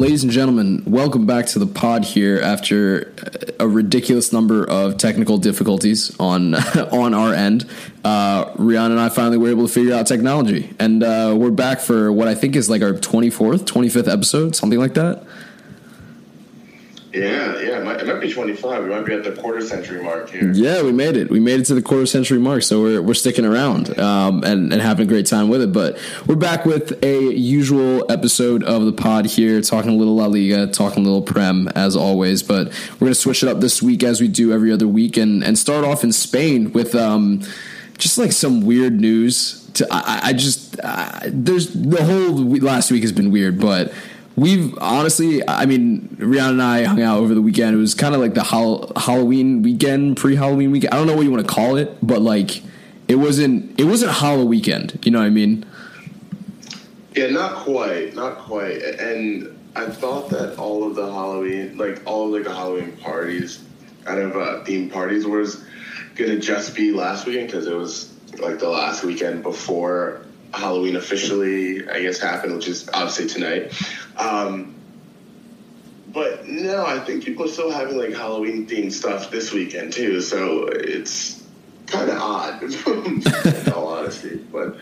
Ladies and gentlemen, welcome back to the pod here after a ridiculous number of technical difficulties on on our end. Uh, Rihanna and I finally were able to figure out technology, and uh, we're back for what I think is like our 24th, 25th episode, something like that. Yeah, yeah, might, be 25. We might be at the quarter century mark here. Yeah, we made it. We made it to the quarter century mark, so we're, we're sticking around um, and, and having a great time with it. But we're back with a usual episode of the pod here, talking a little La Liga, talking a little Prem, as always. But we're going to switch it up this week as we do every other week and, and start off in Spain with um, just like some weird news. To, I, I just, uh, there's the whole last week has been weird, but we've honestly, I mean, Rihanna and I hung out over the weekend. It was kind of like the Halloween weekend, pre-Halloween weekend. I don't know what you want to call it, but like it wasn't it wasn't Halloween weekend. You know what I mean? Yeah, not quite, not quite. And I thought that all of the Halloween, like all of like the Halloween parties, kind of uh, theme parties, was gonna just be last weekend because it was like the last weekend before Halloween officially, I guess, happened, which is obviously tonight. Um, but no, I think people are still having like Halloween themed stuff this weekend too. So it's kind of odd, in all honesty. But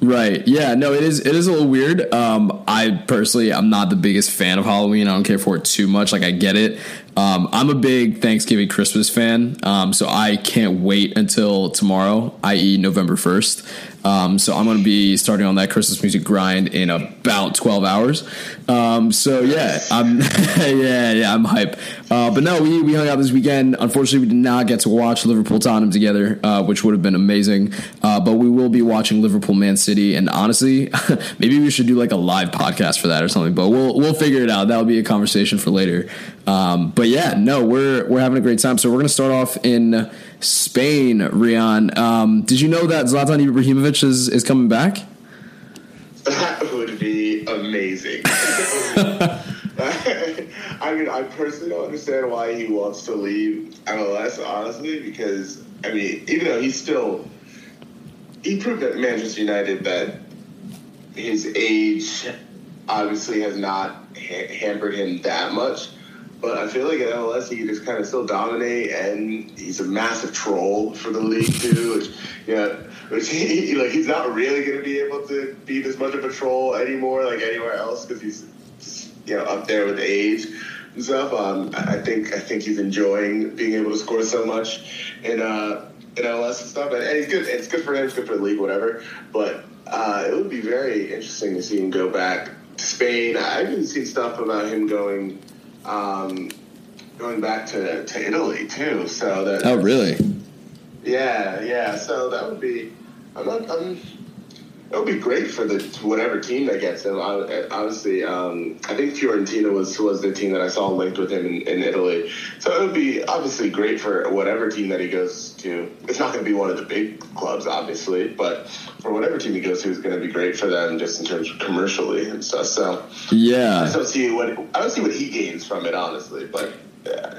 Right. Yeah. No, it is. It is a little weird. Um, I personally, I'm not the biggest fan of Halloween. I don't care for it too much. Like I get it. Um, I'm a big Thanksgiving Christmas fan. Um, so I can't wait until tomorrow, i.e., November 1st. Um, so I'm going to be starting on that Christmas music grind in about 12 hours. Um, so yeah, I'm yeah yeah I'm hype. Uh, but no, we we hung out this weekend. Unfortunately, we did not get to watch Liverpool Tottenham together, uh, which would have been amazing. Uh, but we will be watching Liverpool Man City, and honestly, maybe we should do like a live podcast for that or something. But we'll we'll figure it out. That'll be a conversation for later. Um, but yeah, no, we're we're having a great time. So we're going to start off in Spain. Rian, um, did you know that Zlatan Ibrahimovic is is coming back? That would be amazing. I mean, I personally don't understand why he wants to leave MLS, honestly, because I mean, even though he's still he proved at Manchester United that his age obviously has not ha- hampered him that much. But I feel like at MLS he just kind of still dominate, and he's a massive troll for the league too. Which, yeah, which he, like he's not really going to be able to be this much of a troll anymore, like anywhere else, because he's just, you know up there with age and stuff. Um, I think I think he's enjoying being able to score so much in uh, in MLS and stuff, and, and good. It's good for him. It's good for the league, whatever. But uh, it would be very interesting to see him go back to Spain. I've even seen stuff about him going um, going back to, to Italy too. So that oh really? Yeah, yeah. So that would be. I'm not. I'm, it would be great for the whatever team that gets him. Obviously, um, I think Fiorentina was was the team that I saw linked with him in, in, Italy. So it would be obviously great for whatever team that he goes to. It's not going to be one of the big clubs, obviously, but for whatever team he goes to, it's going to be great for them just in terms of commercially and stuff. So yeah, I don't see what I don't see what he gains from it, honestly, but. Yeah,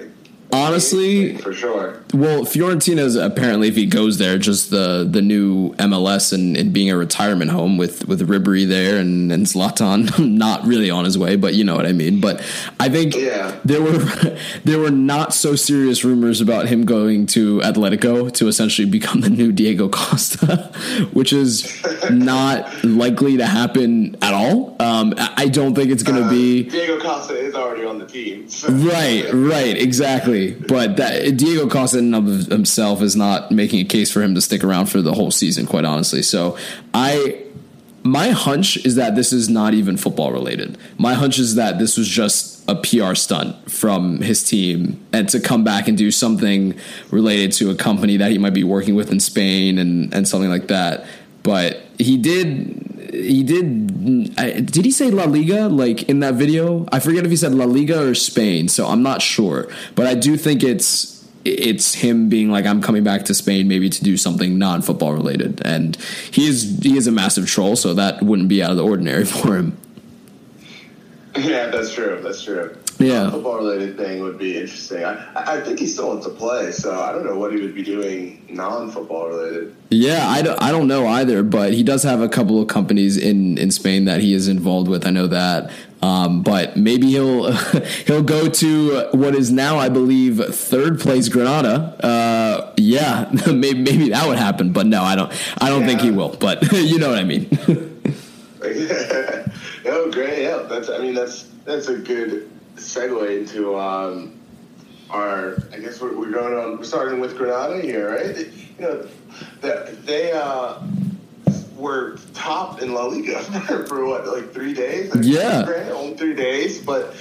Honestly, for sure. Well, Fiorentina's apparently, if he goes there, just the the new MLS and, and being a retirement home with with Ribery there and and Zlatan not really on his way, but you know what I mean. But I think yeah. there were there were not so serious rumors about him going to Atletico to essentially become the new Diego Costa, which is not likely to happen at all. Um, I don't think it's going to uh, be Diego Costa is already on the team. So. Right, right, exactly But that Diego Costa in of himself is not making a case for him to stick around for the whole season, quite honestly. So I my hunch is that this is not even football related. My hunch is that this was just a PR stunt from his team and to come back and do something related to a company that he might be working with in Spain and, and something like that. But he did he did did he say La Liga like in that video? I forget if he said La Liga or Spain, so I'm not sure. But I do think it's it's him being like I'm coming back to Spain maybe to do something non-football related. And he is he is a massive troll, so that wouldn't be out of the ordinary for him. Yeah, that's true. That's true. Yeah. football related thing would be interesting. I, I think he still wants to play, so I don't know what he would be doing non football related. Yeah, I don't, I don't know either, but he does have a couple of companies in, in Spain that he is involved with. I know that. Um, but maybe he'll he'll go to what is now, I believe, third place Granada. Uh, yeah, maybe, maybe that would happen, but no, I don't. I don't yeah. think he will. But you know what I mean. oh, great. Yeah, that's. I mean, that's that's a good segue into um, our. I guess we're, we're, going on. We're starting with Granada here, right? You know, they uh, were top in La Liga for, for what, like three days? yeah, only three days. But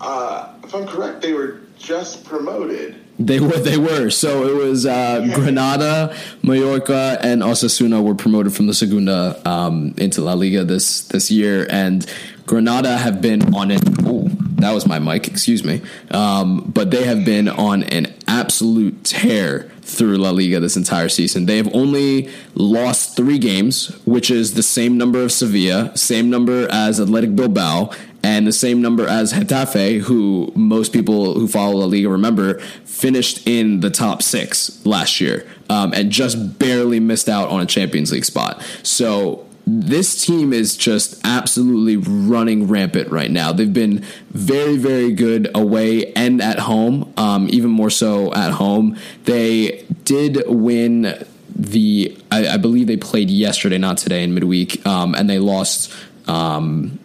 uh, if I'm correct, they were just promoted. They were. They were. So it was uh, Granada, Mallorca, and Osasuna were promoted from the Segunda um, into La Liga this this year, and Granada have been on it. Ooh, that was my mic. Excuse me. Um, but they have been on an absolute tear through La Liga this entire season. They have only lost three games, which is the same number of Sevilla, same number as Athletic Bilbao, and the same number as Getafe, who most people who follow La Liga remember finished in the top six last year um, and just barely missed out on a Champions League spot. So this team is just absolutely running rampant right now. They've been very, very good away and at home, um, even more so at home. They did win the, I, I, believe they played yesterday, not today in midweek, um, and they lost. Um,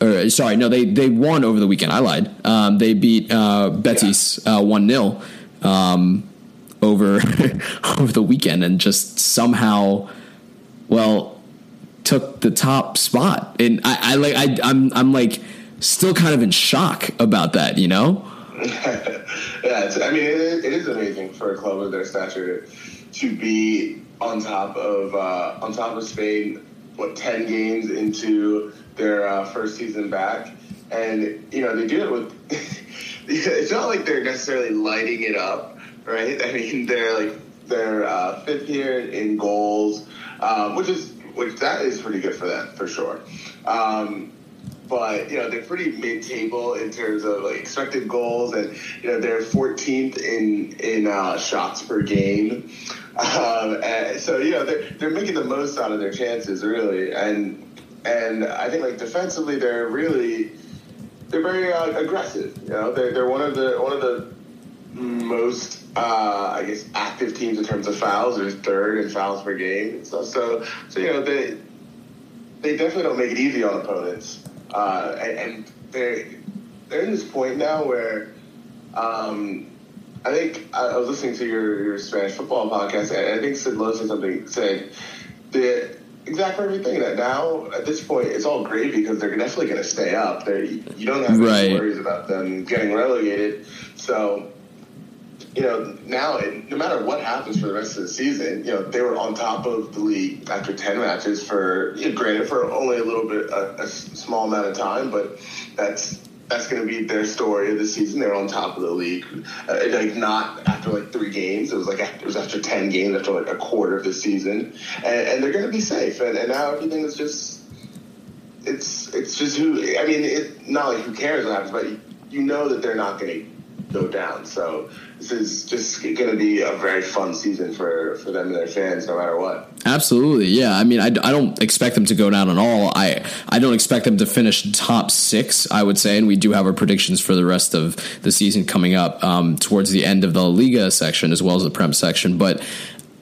or, sorry, no, they they won over the weekend. I lied. Um, they beat uh, Betis uh, one uh, 0 um, over over the weekend, and just somehow, well took the top spot, and I, I like I I'm I'm like still kind of in shock about that, you know. yeah, I mean, it, it is amazing for a club of their stature to be on top of uh, on top of Spain. What ten games into their uh, first season back, and you know they do it with. it's not like they're necessarily lighting it up, right? I mean, they're like they're uh, fifth here in goals, um, which is which that is pretty good for them for sure. Um, but you know they're pretty mid-table in terms of like expected goals, and you know they're 14th in in uh, shots per game. Um, so you know they're they're making the most out of their chances really, and and I think like defensively they're really they're very uh, aggressive. You know they're they're one of the one of the most, uh, I guess, active teams in terms of fouls. There's third in fouls per game. So, so, so you know, they they definitely don't make it easy on opponents. Uh, and, and, they're they're in this point now where um, I think I, was listening to your, your Spanish football podcast, and I think Sid Lowe said something saying the exact perfect thing that now at this point it's all great because they're definitely going to stay up. They you don't have right. any worries about them getting relegated. So you know, now no matter what happens for the rest of the season, you know, they were on top of the league after ten matches for, you know, granted, for only a little bit, a, a small amount of time, but that's that's going to be their story of the season. They're on top of the league, uh, like not after like three games. It was like it was after ten games, after like a quarter of the season, and, and they're going to be safe. And, and now everything is just it's it's just who I mean, it, not like who cares what happens, but you know that they're not going to go down. So this is just going to be a very fun season for, for them and their fans, no matter what. Absolutely, yeah. I mean, I, I don't expect them to go down at all. I I don't expect them to finish top six. I would say, and we do have our predictions for the rest of the season coming up um, towards the end of the Liga section as well as the Prem section. But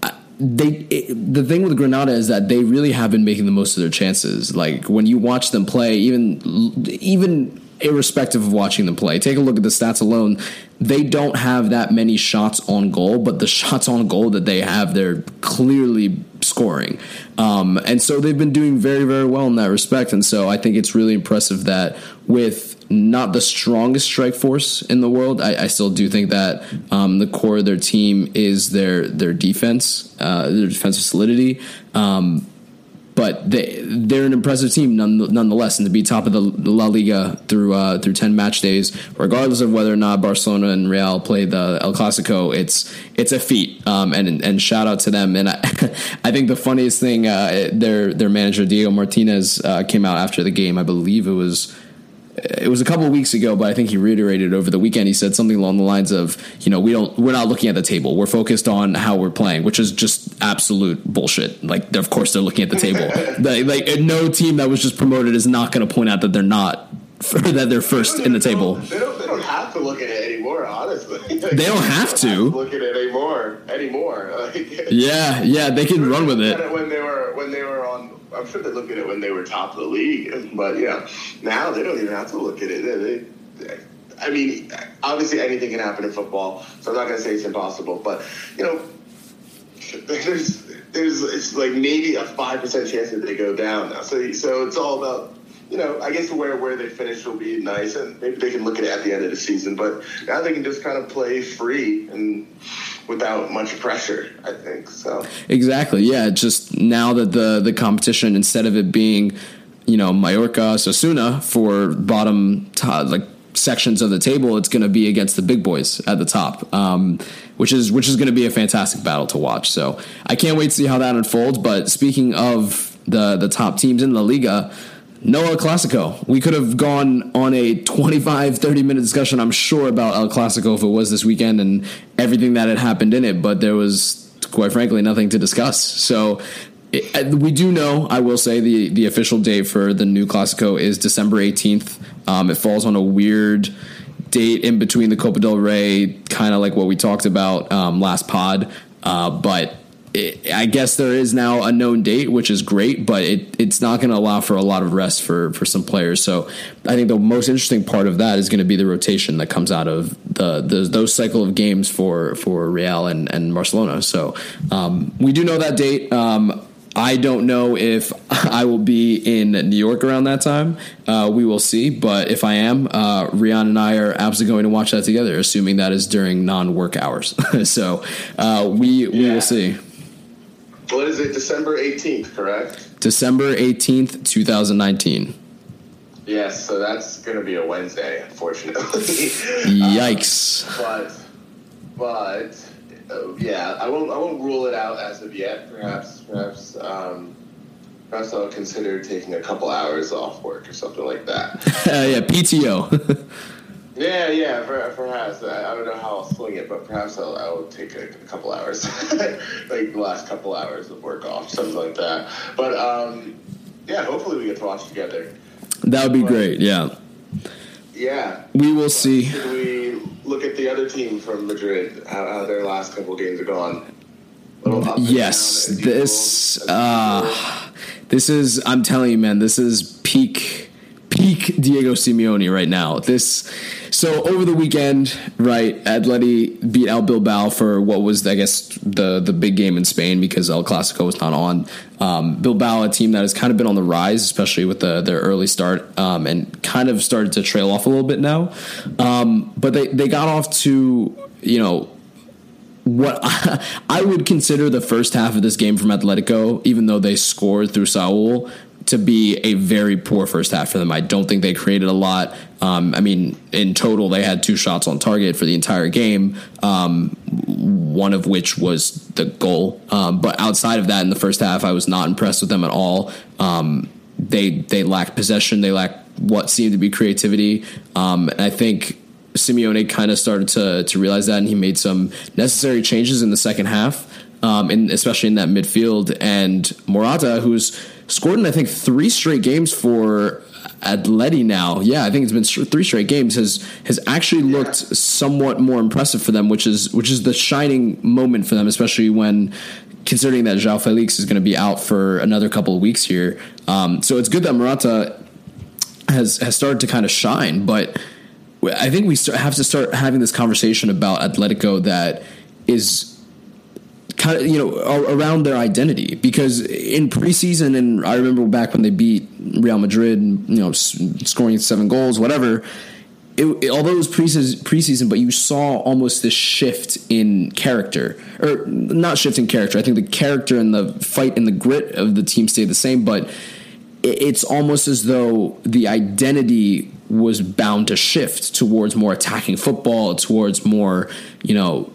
uh, they it, the thing with Granada is that they really have been making the most of their chances. Like when you watch them play, even even irrespective of watching them play. Take a look at the stats alone. They don't have that many shots on goal, but the shots on goal that they have, they're clearly scoring. Um, and so they've been doing very, very well in that respect. And so I think it's really impressive that with not the strongest strike force in the world, I, I still do think that um, the core of their team is their their defense, uh, their defensive solidity. Um, but they they're an impressive team nonetheless, and to be top of the La Liga through uh, through ten match days, regardless of whether or not Barcelona and Real play the El Clasico, it's it's a feat. Um, and and shout out to them. And I, I think the funniest thing, uh, their their manager Diego Martinez uh, came out after the game. I believe it was it was a couple of weeks ago, but I think he reiterated over the weekend. He said something along the lines of, you know, we don't, we're not looking at the table. We're focused on how we're playing, which is just absolute bullshit. Like, of course, they're looking at the table. like, like, no team that was just promoted is not going to point out that they're not that they're first in the table. They don't, they don't have to look at it anymore, honestly. Like, they don't have to. Have to look at it anymore. Anymore. Like, yeah, yeah, they can run with it. When they were when they were on, I'm sure they looked at it when they were top of the league. But yeah, now they don't even have to look at it. They, they, I mean, obviously anything can happen in football, so I'm not to say it's impossible. But you know, there's there's it's like maybe a five percent chance that they go down now. So so it's all about you know, I guess where where they finish will be nice, and maybe they can look at it at the end of the season. But now they can just kind of play free and without much pressure. I think so. Exactly. Yeah. Just now that the the competition instead of it being, you know, Mallorca, Osasuna for bottom like sections of the table, it's going to be against the big boys at the top, um, which is which is going to be a fantastic battle to watch. So I can't wait to see how that unfolds. But speaking of the the top teams in the Liga. No El Clasico. We could have gone on a 25, 30 minute discussion, I'm sure, about El Clasico if it was this weekend and everything that had happened in it, but there was, quite frankly, nothing to discuss. So it, we do know, I will say, the, the official date for the new Clasico is December 18th. Um, it falls on a weird date in between the Copa del Rey, kind of like what we talked about um, last pod. Uh, but I guess there is now a known date, which is great, but it, it's not going to allow for a lot of rest for, for some players. So I think the most interesting part of that is going to be the rotation that comes out of the, the those cycle of games for for Real and, and Barcelona. So um, we do know that date. Um, I don't know if I will be in New York around that time. Uh, we will see. But if I am, uh, Rian and I are absolutely going to watch that together, assuming that is during non work hours. so uh, we we yeah. will see. What is it? December 18th, correct? December 18th, 2019. Yes, so that's going to be a Wednesday, unfortunately. Yikes. Um, but, but uh, yeah, I won't. I won't rule it out as of yet. Perhaps, perhaps, um, perhaps I'll consider taking a couple hours off work or something like that. yeah, PTO. Yeah, yeah, perhaps. I, don't know how I'll swing it, but perhaps I'll, I'll take a, a, couple hours, like the last couple hours of work off, something like that. But um, yeah, hopefully we get to watch together. That would be but, great. Yeah. Yeah. We will see. Should we look at the other team from Madrid? How, how their last couple games are gone? Yes, this uh, this is. I'm telling you, man. This is peak peak Diego Simeone right now. This so over the weekend, right, Atleti beat out Bilbao for what was, I guess, the the big game in Spain because El Clasico was not on. Um, Bilbao, a team that has kind of been on the rise, especially with the, their early start, um, and kind of started to trail off a little bit now. Um, but they they got off to you know what I, would consider the first half of this game from Atletico, even though they scored through Saul, to be a very poor first half for them. I don't think they created a lot. Um, I mean, in total, they had two shots on target for the entire game, um, one of which was the goal. Um, but outside of that, in the first half, I was not impressed with them at all. Um, they they lacked possession. They lacked what seemed to be creativity. Um, and I think Simeone kind of started to to realize that, and he made some necessary changes in the second half, um, and especially in that midfield. And Morata, who's scored in I think three straight games for Atleti now. Yeah, I think it's been three straight games. Has has actually looked yeah. somewhat more impressive for them, which is which is the shining moment for them, especially when considering that João Felix is going to be out for another couple of weeks here. Um, so it's good that Morata has has started to kind of shine, but I think we have to start having this conversation about Atletico that is kind of you know around their identity because in preseason and I remember back when they beat Real Madrid, you know, scoring seven goals, whatever. It, it, although it was preseason, preseason, but you saw almost this shift in character, or not shift in character. I think the character and the fight and the grit of the team stayed the same, but it, it's almost as though the identity was bound to shift towards more attacking football, towards more, you know,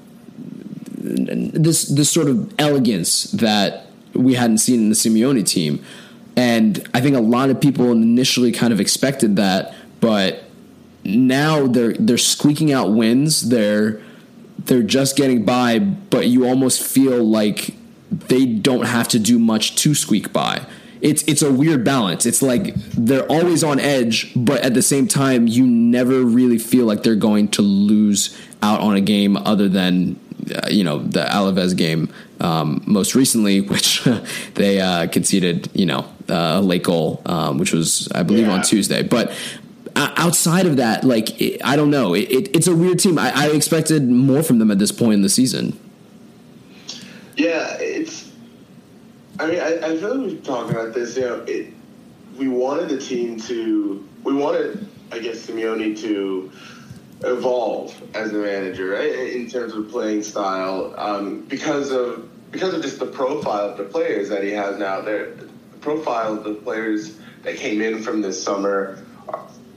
this this sort of elegance that we hadn't seen in the Simeone team. And I think a lot of people initially kind of expected that, but now they're they're squeaking out wins. They're they're just getting by, but you almost feel like they don't have to do much to squeak by. It's it's a weird balance. It's like they're always on edge, but at the same time, you never really feel like they're going to lose out on a game other than you know the Alaves game um, most recently, which they uh, conceded you know uh, a late goal, um, which was I believe yeah. on Tuesday. But outside of that, like I don't know, it, it, it's a weird team. I, I, expected more from them at this point in the season. Yeah, it's. I mean, I, I feel like we've talked about this. You know, it, we wanted the team to. We wanted, I guess, Simeone to evolve as a manager? In terms of playing style, um, because of because of just the profile of the players that he has now. The profile of the players that came in from this summer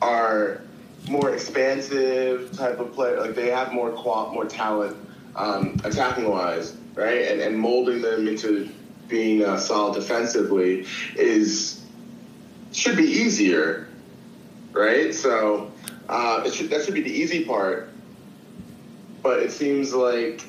are more expansive type of player. Like they have more qual- more talent um, attacking wise, right? And, and molding them into being uh, solid defensively is should be easier, right? So uh, should, that should be the easy part. But it seems like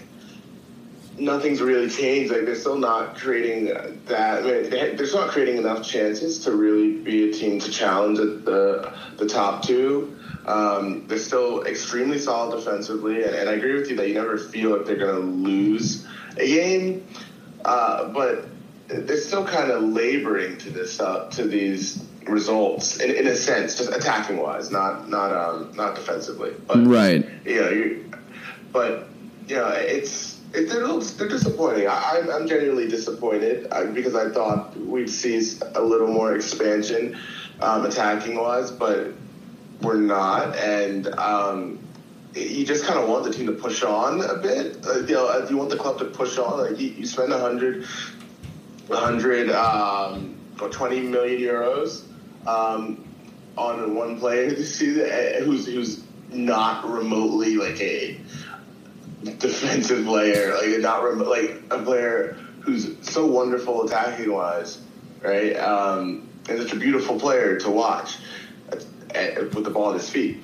nothing's really changed. Like they're still not creating that. I mean, they're still not creating enough chances to really be a team to challenge the the top two. Um, they're still extremely solid defensively, and, and, I agree with you that you never feel like they're going to lose a game, uh, but they're still kind of laboring to this uh, to these results in, in a sense, just attacking wise, not not um, not defensively. But, right. You know, you, but you know, it's it, they're, they're disappointing. I, I'm genuinely disappointed uh, because I thought we'd see a little more expansion um, attacking wise, but we're not. And um, you just kind of want the team to push on a bit. Uh, you know, uh, you want the club to push on. Like you, you spend a hundred, a hundred, um, or twenty million euros um, on one player this season who's who's not remotely like a defensive player, like not rem- like a player who's so wonderful attacking wise, right? Um, and such a beautiful player to watch at, at, with the ball at his feet.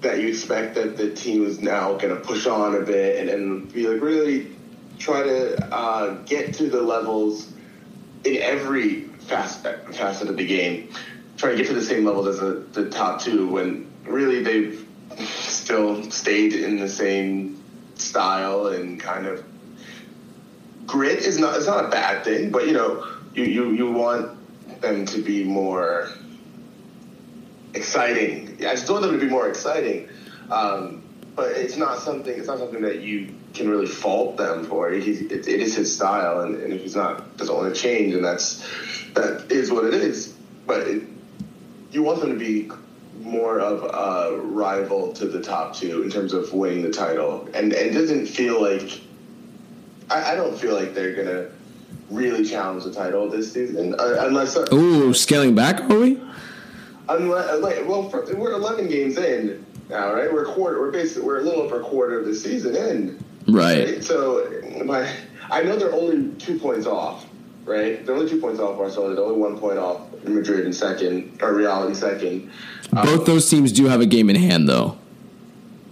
That you expect that the team is now going to push on a bit and, and be like really try to uh, get to the levels in every facet, facet of the game, try to get to the same levels as the, the top two when really they've still stayed in the same style and kind of grit is not it's not a bad thing, but you know, you you, you want them to be more exciting. I just want them to be more exciting. Um, but it's not something it's not something that you can really fault them for. He, it, it is his style, and, and if he's not doesn't want to change, and that's that is what it is. But it, you want them to be more of a rival to the top two in terms of winning the title, and, and it doesn't feel like I, I don't feel like they're gonna really challenge the title this season uh, unless. Uh, Ooh, scaling back, are we? Unless, uh, like, well, for, we're 11 games in now, right? We're a quarter. We're basically we're a little over a quarter of the season in. Right. right? So, my, I know they're only two points off right? They're only two points off Barcelona. They're only one point off Madrid in second, or Real in second. Both um, those teams do have a game in hand, though.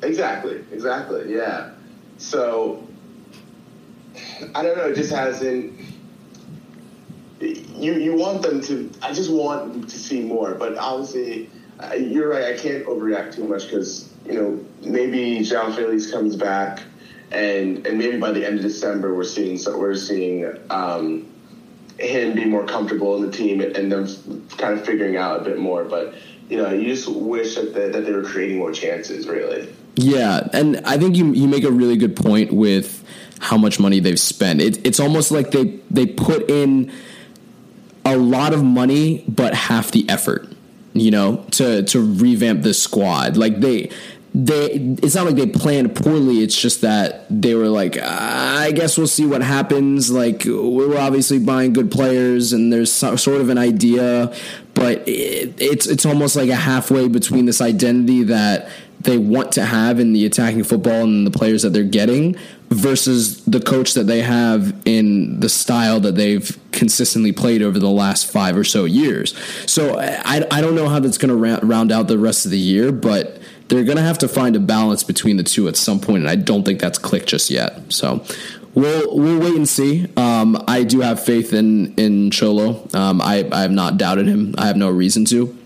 Exactly. Exactly. Yeah. So I don't know. It just hasn't. You you want them to. I just want to see more, but obviously, you're right. I can't overreact too much because you know maybe João Felix comes back, and and maybe by the end of December we're seeing so we're seeing um, him be more comfortable in the team and them kind of figuring out a bit more. But you know, you just wish that they, that they were creating more chances, really. Yeah, and I think you you make a really good point with how much money they've spent. It, it's almost like they they put in a lot of money, but half the effort. You know, to to revamp the squad. Like they they it's not like they planned poorly it's just that they were like i guess we'll see what happens like we're obviously buying good players and there's sort of an idea but it, it's it's almost like a halfway between this identity that they want to have in the attacking football and the players that they're getting versus the coach that they have in the style that they've consistently played over the last five or so years. So I, I don't know how that's going to round out the rest of the year, but they're going to have to find a balance between the two at some point, and I don't think that's clicked just yet. So we'll we'll wait and see. Um, I do have faith in in Cholo. Um, I I have not doubted him. I have no reason to.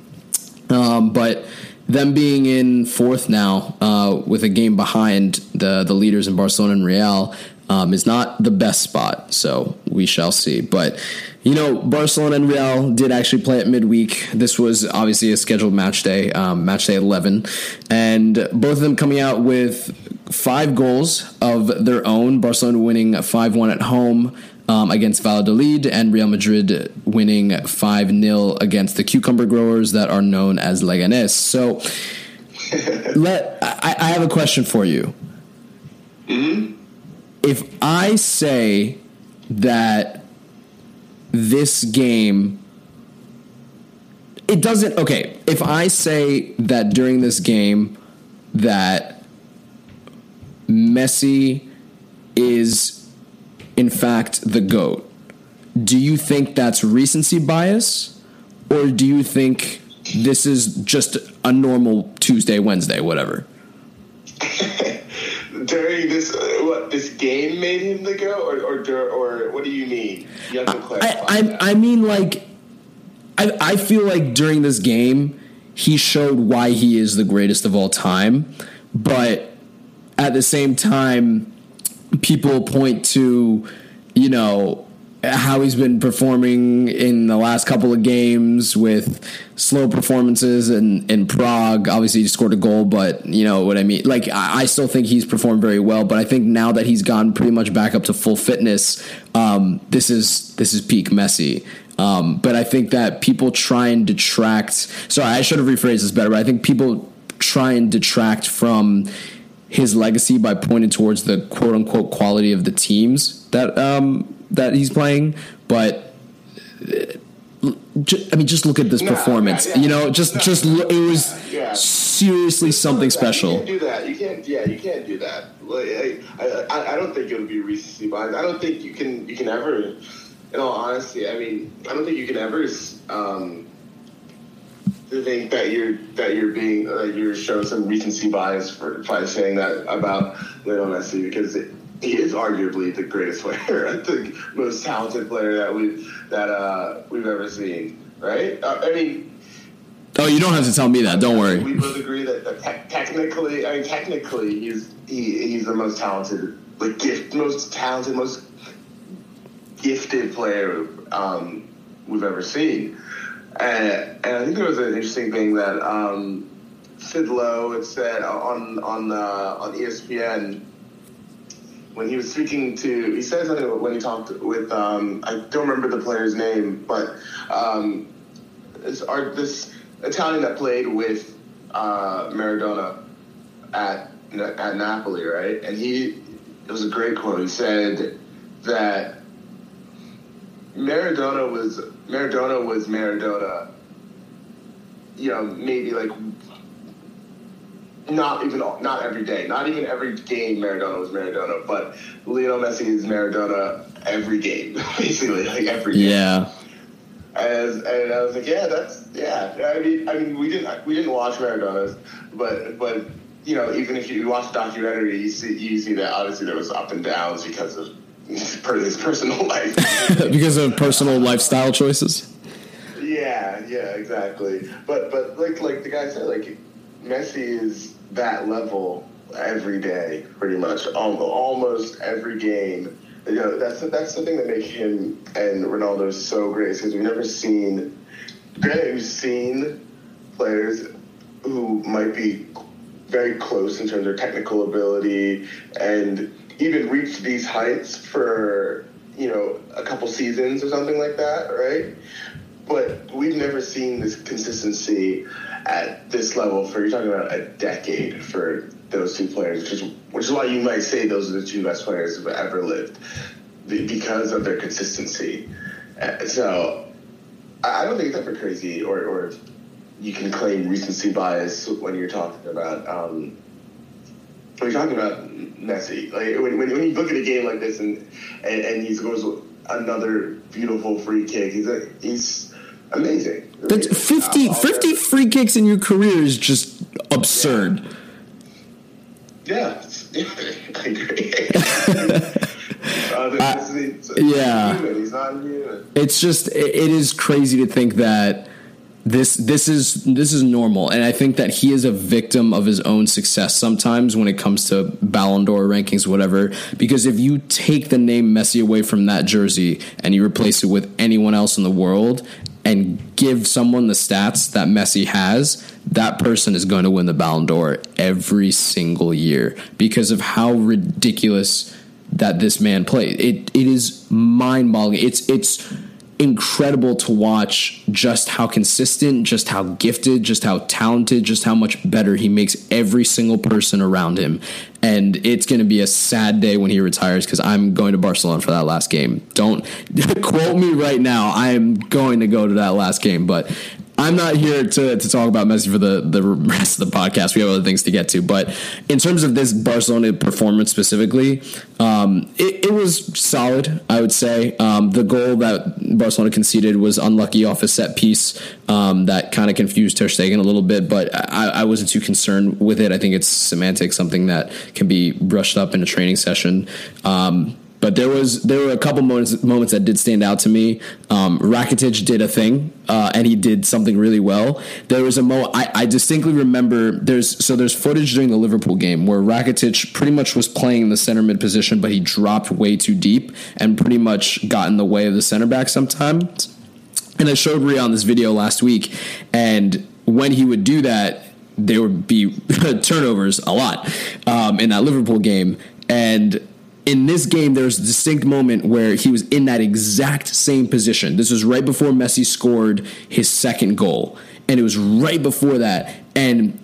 Um, but them being in fourth now uh, with a game behind the the leaders in Barcelona and Real um, is not the best spot. So we shall see. But you know, Barcelona and Real did actually play at midweek. This was obviously a scheduled match day, um, match day eleven, and both of them coming out with five goals of their own. Barcelona winning five one at home um, against Valladolid and Real Madrid winning 5 0 against the cucumber growers that are known as Leganes. So, let I, I, have a question for you. Mm-hmm. If I say that this game it doesn't okay if i say that during this game that messi is in fact the GOAT, do you think that's recency bias? Or do you think this is just a normal Tuesday, Wednesday, whatever? During this, uh, what this game made him the goat, or or, or what do you mean? You have to clarify. I, I, I mean, like, I I feel like during this game he showed why he is the greatest of all time, but at the same time people point to, you know, how he's been performing in the last couple of games with slow performances in, in Prague. Obviously, he scored a goal, but you know what I mean. Like, I, I still think he's performed very well, but I think now that he's gone pretty much back up to full fitness, um, this is this is peak Messi. Um, but I think that people try and detract. Sorry, I should have rephrased this better. But I think people try and detract from his legacy by pointing towards the quote unquote quality of the teams that um, that he's playing, but. Uh, I mean, just look at this performance. Yeah, yeah. You know, just just it was yeah. seriously something special. You can't do that. You can't. Yeah, you can't do that. Like, I, I, I don't think it'll be recency bias. I don't think you can. You can ever. In all honesty, I mean, I don't think you can ever um, think that you're that you're being uh, you're showing some recency bias for by saying that about Lionel Messi because it, he is arguably the greatest player, the most talented player that we that uh, we've ever seen. Right? Uh, I mean. Oh, you don't have to tell me that. Don't worry. We both agree that, that te- technically, I mean, technically, he's he, he's the most talented, like gift, most talented, most gifted player um, we've ever seen. And, and I think there was an interesting thing that um, Sid Lowe had said on on uh, on ESPN when he was speaking to. He said something when he talked with. Um, I don't remember the player's name, but um, this, art, this Italian that played with uh, Maradona at at Napoli, right? And he it was a great quote. He said that Maradona was Maradona was Maradona. You know, maybe like not even not every day, not even every game Maradona was Maradona, but Lionel Messi is Maradona every game, basically, like every game. Yeah. As, and I was like, yeah, that's yeah. I mean, I mean, we didn't we didn't watch Maradona's, but but you know, even if you watch the documentary, you see you see that obviously there was up and downs because of his personal life because of personal lifestyle choices. Yeah, yeah, exactly. But but like like the guy said, like Messi is that level every day, pretty much, almost every game. You know, that's that's the thing that makes him and Ronaldo so great because we've never seen. Granted, we've seen players who might be very close in terms of technical ability and even reach these heights for you know a couple seasons or something like that, right? But we've never seen this consistency at this level for you're talking about a decade for those two players, which is which is why you might say those are the two best players who've ever lived because of their consistency. Uh, so I don't think it's ever crazy or, or you can claim recency bias when you're talking about um, you're talking about Messi. Like when, when, when you look at a game like this and and, and he scores another beautiful free kick, he's a, he's amazing. That's 50, 50 free kicks in your career is just absurd. Yeah, yeah I agree. uh, yeah, it's just it is crazy to think that this this is this is normal. And i think that he is a victim of his own success sometimes when it comes to Ballon d'Or rankings whatever. Because if you take the name Messi away from that jersey and you replace it with anyone else in the world and give someone the stats that Messi has that person is going to win the Ballon d'Or every single year because of how ridiculous that this man played. It it is mind-boggling. It's it's incredible to watch just how consistent, just how gifted, just how talented, just how much better he makes every single person around him. And it's going to be a sad day when he retires because I'm going to Barcelona for that last game. Don't quote me right now. I am going to go to that last game, but I'm not here to, to talk about Messi for the, the rest of the podcast. We have other things to get to. But in terms of this Barcelona performance specifically, um, it, it, was solid, I would say. Um, the goal that Barcelona conceded was unlucky off a set piece um, that kind of confused Ter Stegen a little bit, but I, I, wasn't too concerned with it. I think it's semantic, something that can be brushed up in a training session. Um, but there was there were a couple moments moments that did stand out to me. Um, Rakitic did a thing, uh, and he did something really well. There was a mo I, I, distinctly remember. There's so there's footage during the Liverpool game where Rakitic pretty much was playing in the center mid position, but he dropped way too deep and pretty much got in the way of the center back sometimes. And I showed Ria on this video last week, and when he would do that, there would be turnovers a lot um, in that Liverpool game, and in this game, there was a distinct moment where he was in that exact same position. This was right before Messi scored his second goal. And it was right before that. And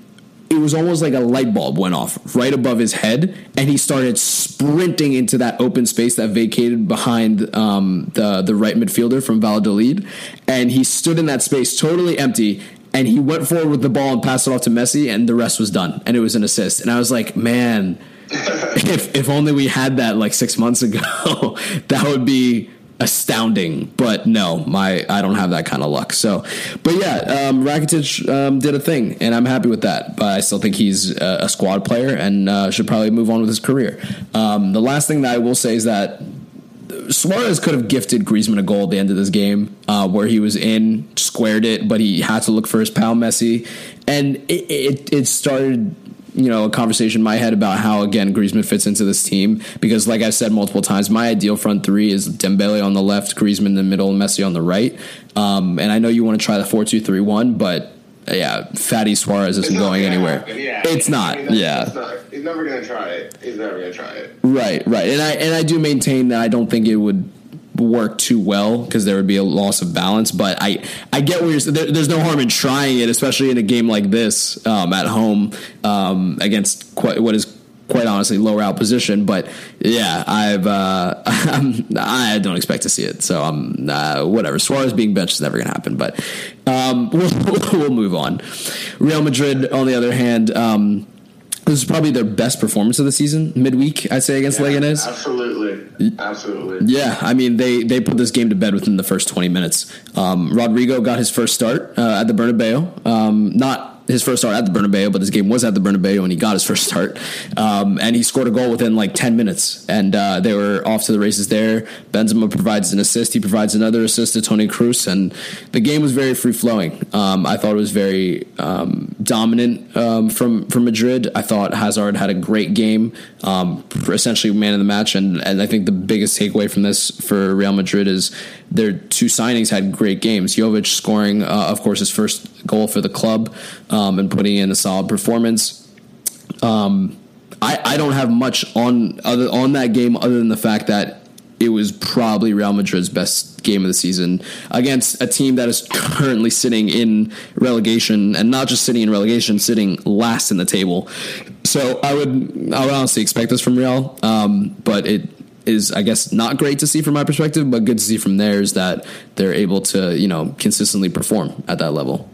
it was almost like a light bulb went off right above his head. And he started sprinting into that open space that vacated behind um, the, the right midfielder from Valladolid. And he stood in that space totally empty. And he went forward with the ball and passed it off to Messi. And the rest was done. And it was an assist. And I was like, man if if only we had that like six months ago, that would be astounding. But no, my I don't have that kind of luck. So, but yeah, um, Rakitic um, did a thing, and I'm happy with that. But I still think he's a, a squad player and uh, should probably move on with his career. Um, the last thing that I will say is that. Suarez could have gifted Griezmann a goal at the end of this game, uh, where he was in, squared it, but he had to look for his pal Messi, and it, it, it started you know a conversation in my head about how again Griezmann fits into this team because like I've said multiple times, my ideal front three is Dembele on the left, Griezmann in the middle, and Messi on the right. Um, and I know you want to try the four two three one, but yeah, Fatty Suarez isn't going anywhere. Yeah. It's not. Yeah, not, he's never going to try it. He's never going to try it. Right, right, and I and I do maintain that I don't think it would work too well because there would be a loss of balance. But I, I get where you're. There, there's no harm in trying it, especially in a game like this um, at home um, against quite, what is quite honestly lower out position. But yeah, I've uh, I don't expect to see it. So I'm uh, whatever. Suarez being benched is never to happen. But um, we'll, we'll move on. Real Madrid, on the other hand. Um, this is probably their best performance of the season midweek i'd say against yeah, leganes absolutely. Absolutely. Yeah i mean they they put this game to bed within the first 20 minutes. Um, rodrygo got his first start uh, at the bernabeu. Um, not his first start at the Bernabeu, but his game was at the Bernabeu, and he got his first start. Um, and he scored a goal within like 10 minutes, and uh, they were off to the races there. Benzema provides an assist. He provides another assist to Toni Kroos, and the game was very free flowing. Um, I thought it was very um, dominant um, from from Madrid. I thought Hazard had a great game, um, essentially man of the match, and and I think the biggest takeaway from this for Real Madrid is their two signings had great games. Jovic scoring, uh, of course, his first goal for the club um, and putting in a solid performance. Um, I, I don't have much on other on that game other than the fact that it was probably Real Madrid's best game of the season against a team that is currently sitting in relegation and not just sitting in relegation, sitting last in the table. So I would I would honestly expect this from Real, um, but it is I guess not great to see from my perspective, but good to see from theirs that they're able to you know consistently perform at that level.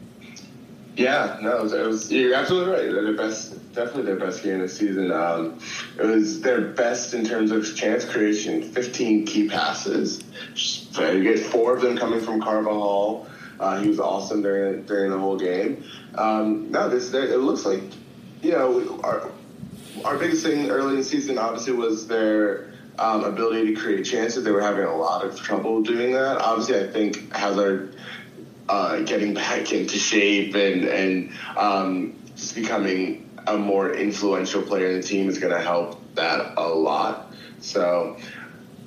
Yeah, no, it was, it was, you're absolutely right. They're the best, definitely their best game this season. Um, it was their best in terms of chance creation. 15 key passes. So you get four of them coming from Carvajal. Uh, he was awesome during during the whole game. Um, no, this it looks like you know our our biggest thing early in the season obviously was their um, ability to create chances. They were having a lot of trouble doing that. Obviously, I think Hazard uh, getting back into shape and and um, just becoming a more influential player in the team is going to help that a lot. So,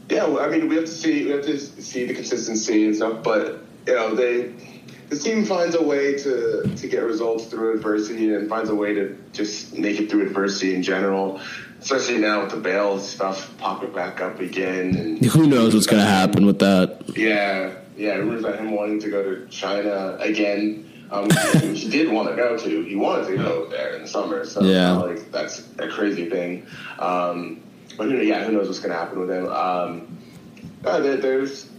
yeah, I mean, we have to see we have to see the consistency and stuff, but you know, they the team finds a way to to get results through adversity and finds a way to just make it through adversity in general. Especially now with the Bale stuff popping back up again, and who knows what's going to happen with that? Yeah, yeah, rumors about him wanting to go to China again. Um, he did want to go to. He wanted to go there in the summer. So yeah, like that's a crazy thing. Um, but who, yeah, who knows what's going to happen with him? Um, uh, there, there's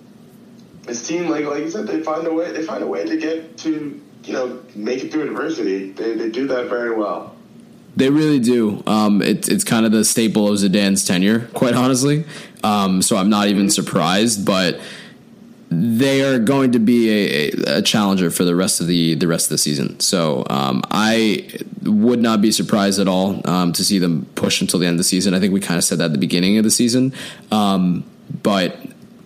this team, like like you said, they find a way. They find a way to get to you know make it through adversity. They they do that very well. They really do. Um, it, it's kind of the staple of Zidane's tenure, quite honestly. Um, so I'm not even surprised, but they are going to be a, a, challenger for the rest of the the rest of the season. So um, I would not be surprised at all um, to see them push until the end of the season. I think we kind of said that at the beginning of the season, um, but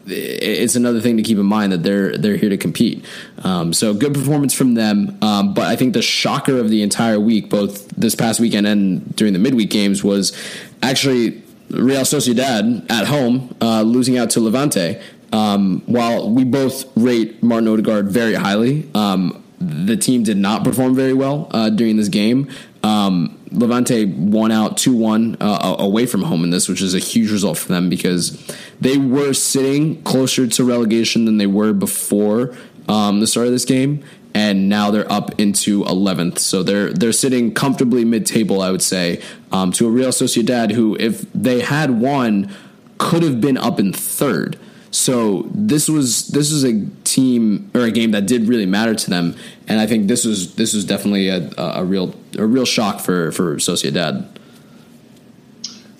it's another thing to keep in mind that they're they're here to compete. Um, so good performance from them. Um, but I think the shocker of the entire week, both this past weekend and during the midweek games, was actually Real Sociedad at home uh, losing out to Levante. Um, while we both rate Martin Odegaard very highly, um, the team did not perform very well uh, during this game. Um, Levante won out 2 1 uh, away from home in this, which is a huge result for them because they were sitting closer to relegation than they were before um, the start of this game. And now they're up into 11th, so they're they're sitting comfortably mid-table, I would say, um, to a Real Sociedad who, if they had won, could have been up in third. So this was this was a team or a game that did really matter to them, and I think this was this was definitely a, a real a real shock for for Sociedad.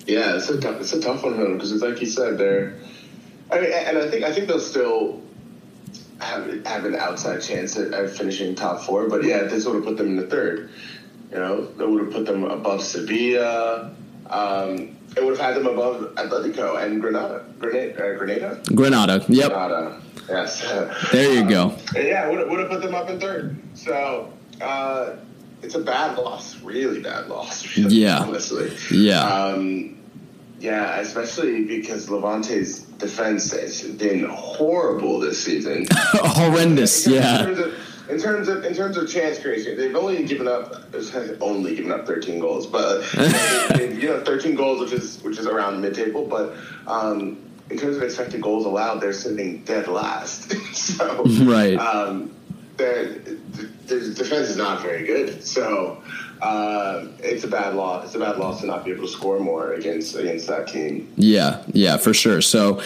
Yeah, it's a tough, it's a tough one though because it's like you said, they're. I mean, and I think I think they'll still have have an outside chance at, at finishing top four, but yeah, this would have put them in the third. You know, that would have put them above Sevilla. Um, it would have had them above Atletico and Granada. Grenada? Uh, Grenada? Granada, yep. Granada, yes. There you go. Um, yeah, would have, would have put them up in third. So uh, it's a bad loss, really bad loss. Really, yeah. Honestly. Yeah. Um, yeah, especially because Levante's defense has been horrible this season. Horrendous, yeah in terms of in terms of chance creation, they've only given up only given up 13 goals, but they, you know 13 goals, which is which is around mid table. But um, in terms of expected goals allowed, they're sitting dead last. so right, um, their, their defense is not very good. So. Uh, it's a bad loss. It's a bad loss to not be able to score more against against that team. Yeah, yeah, for sure. So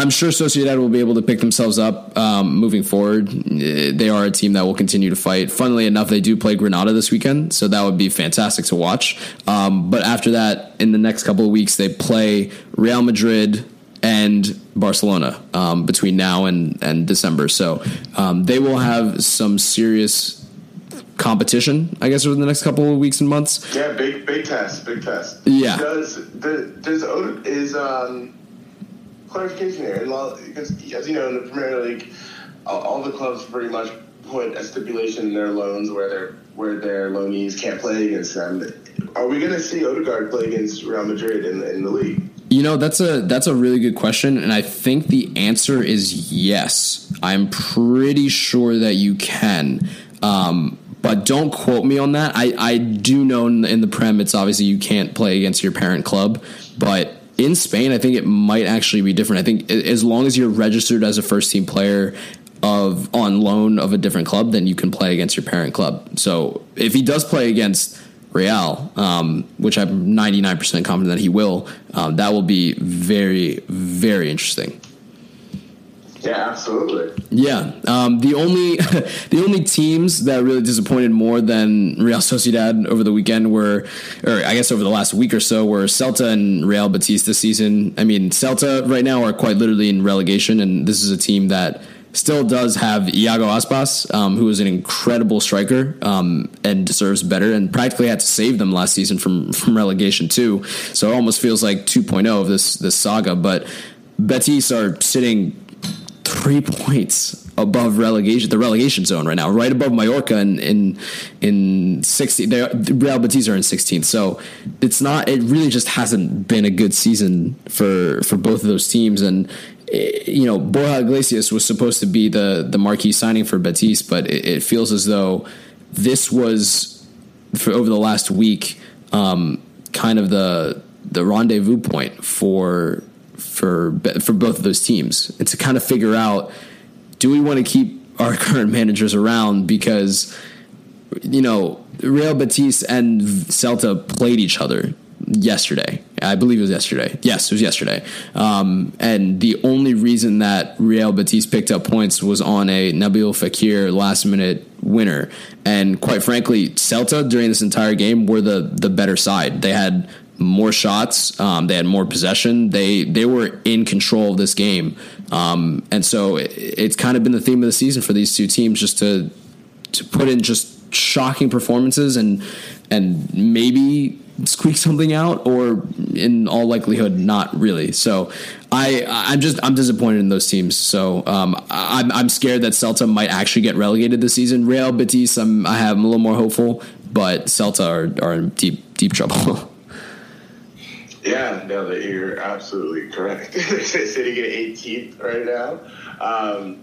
I'm sure Sociedad will be able to pick themselves up um, moving forward. They are a team that will continue to fight. Funnily enough, they do play Granada this weekend, so that would be fantastic to watch. Um, but after that, in the next couple of weeks, they play Real Madrid and Barcelona um, between now and, and December. So um, they will have some serious competition, I guess, over the next couple of weeks and months. Yeah, big big test, big test. Yeah. Does the does is um clarification here. because, as you know, in the Premier League, all the clubs pretty much put a stipulation in their loans where their where their loanees can't play against them. Are we going to see Odegaard play against Real Madrid in, in the league? You know, that's a that's a really good question, and I think the answer is yes. I'm pretty sure that you can. Um, but don't quote me on that. I, I do know in the Prem, it's obviously you can't play against your parent club, but in Spain, I think it might actually be different. I think as long as you're registered as a first team player of on loan of a different club, then you can play against your parent club. So if he does play against Real, um, which I'm 99% confident that he will, um, that will be very, very interesting. Yeah, absolutely. Yeah, um, the only the only teams that really disappointed more than Real Sociedad over the weekend were, or I guess over the last week or so, were Celta and Real Betis this season. I mean, Celta right now are quite literally in relegation, and this is a team that still does have Iago Aspas, um, who is an incredible striker um, and deserves better, and practically had to save them last season from from relegation too. So it almost feels like 2.0 of this this saga. But Betis are sitting three points above relegation, the relegation zone right now, right above Mallorca in in, in 16. They, Real Betis are in 16th, so it's not. It really just hasn't been a good season for for both of those teams, and eh, you know Borja Iglesias was supposed to be the the marquee signing for Betis, but it, it feels as though this was for over the last week, um, kind of the the rendezvous point for for for both of those teams, and to kind of figure out do we want to keep our current managers around because you know Real Betis and Celta played each other yesterday. I believe it was yesterday. Yes, it was yesterday. Um, and the only reason that Real Betis picked up points was on a Nabil Fekir last minute winner. And quite frankly, Celta during this entire game were the the better side. They had more shots. Um, they had more possession. They they were in control of this game, um, and so it, it's kind of been the theme of the season for these two teams, just to to put in just shocking performances and and maybe squeak something out, or in all likelihood, not really. So I I'm just I'm disappointed in those teams. So um, I'm I'm scared that Celta might actually get relegated this season. Real Betis, I'm, I have I'm a little more hopeful, but Celta are are in deep deep trouble. Yeah, no, that you're absolutely correct. They're sitting at 18th right now. Um,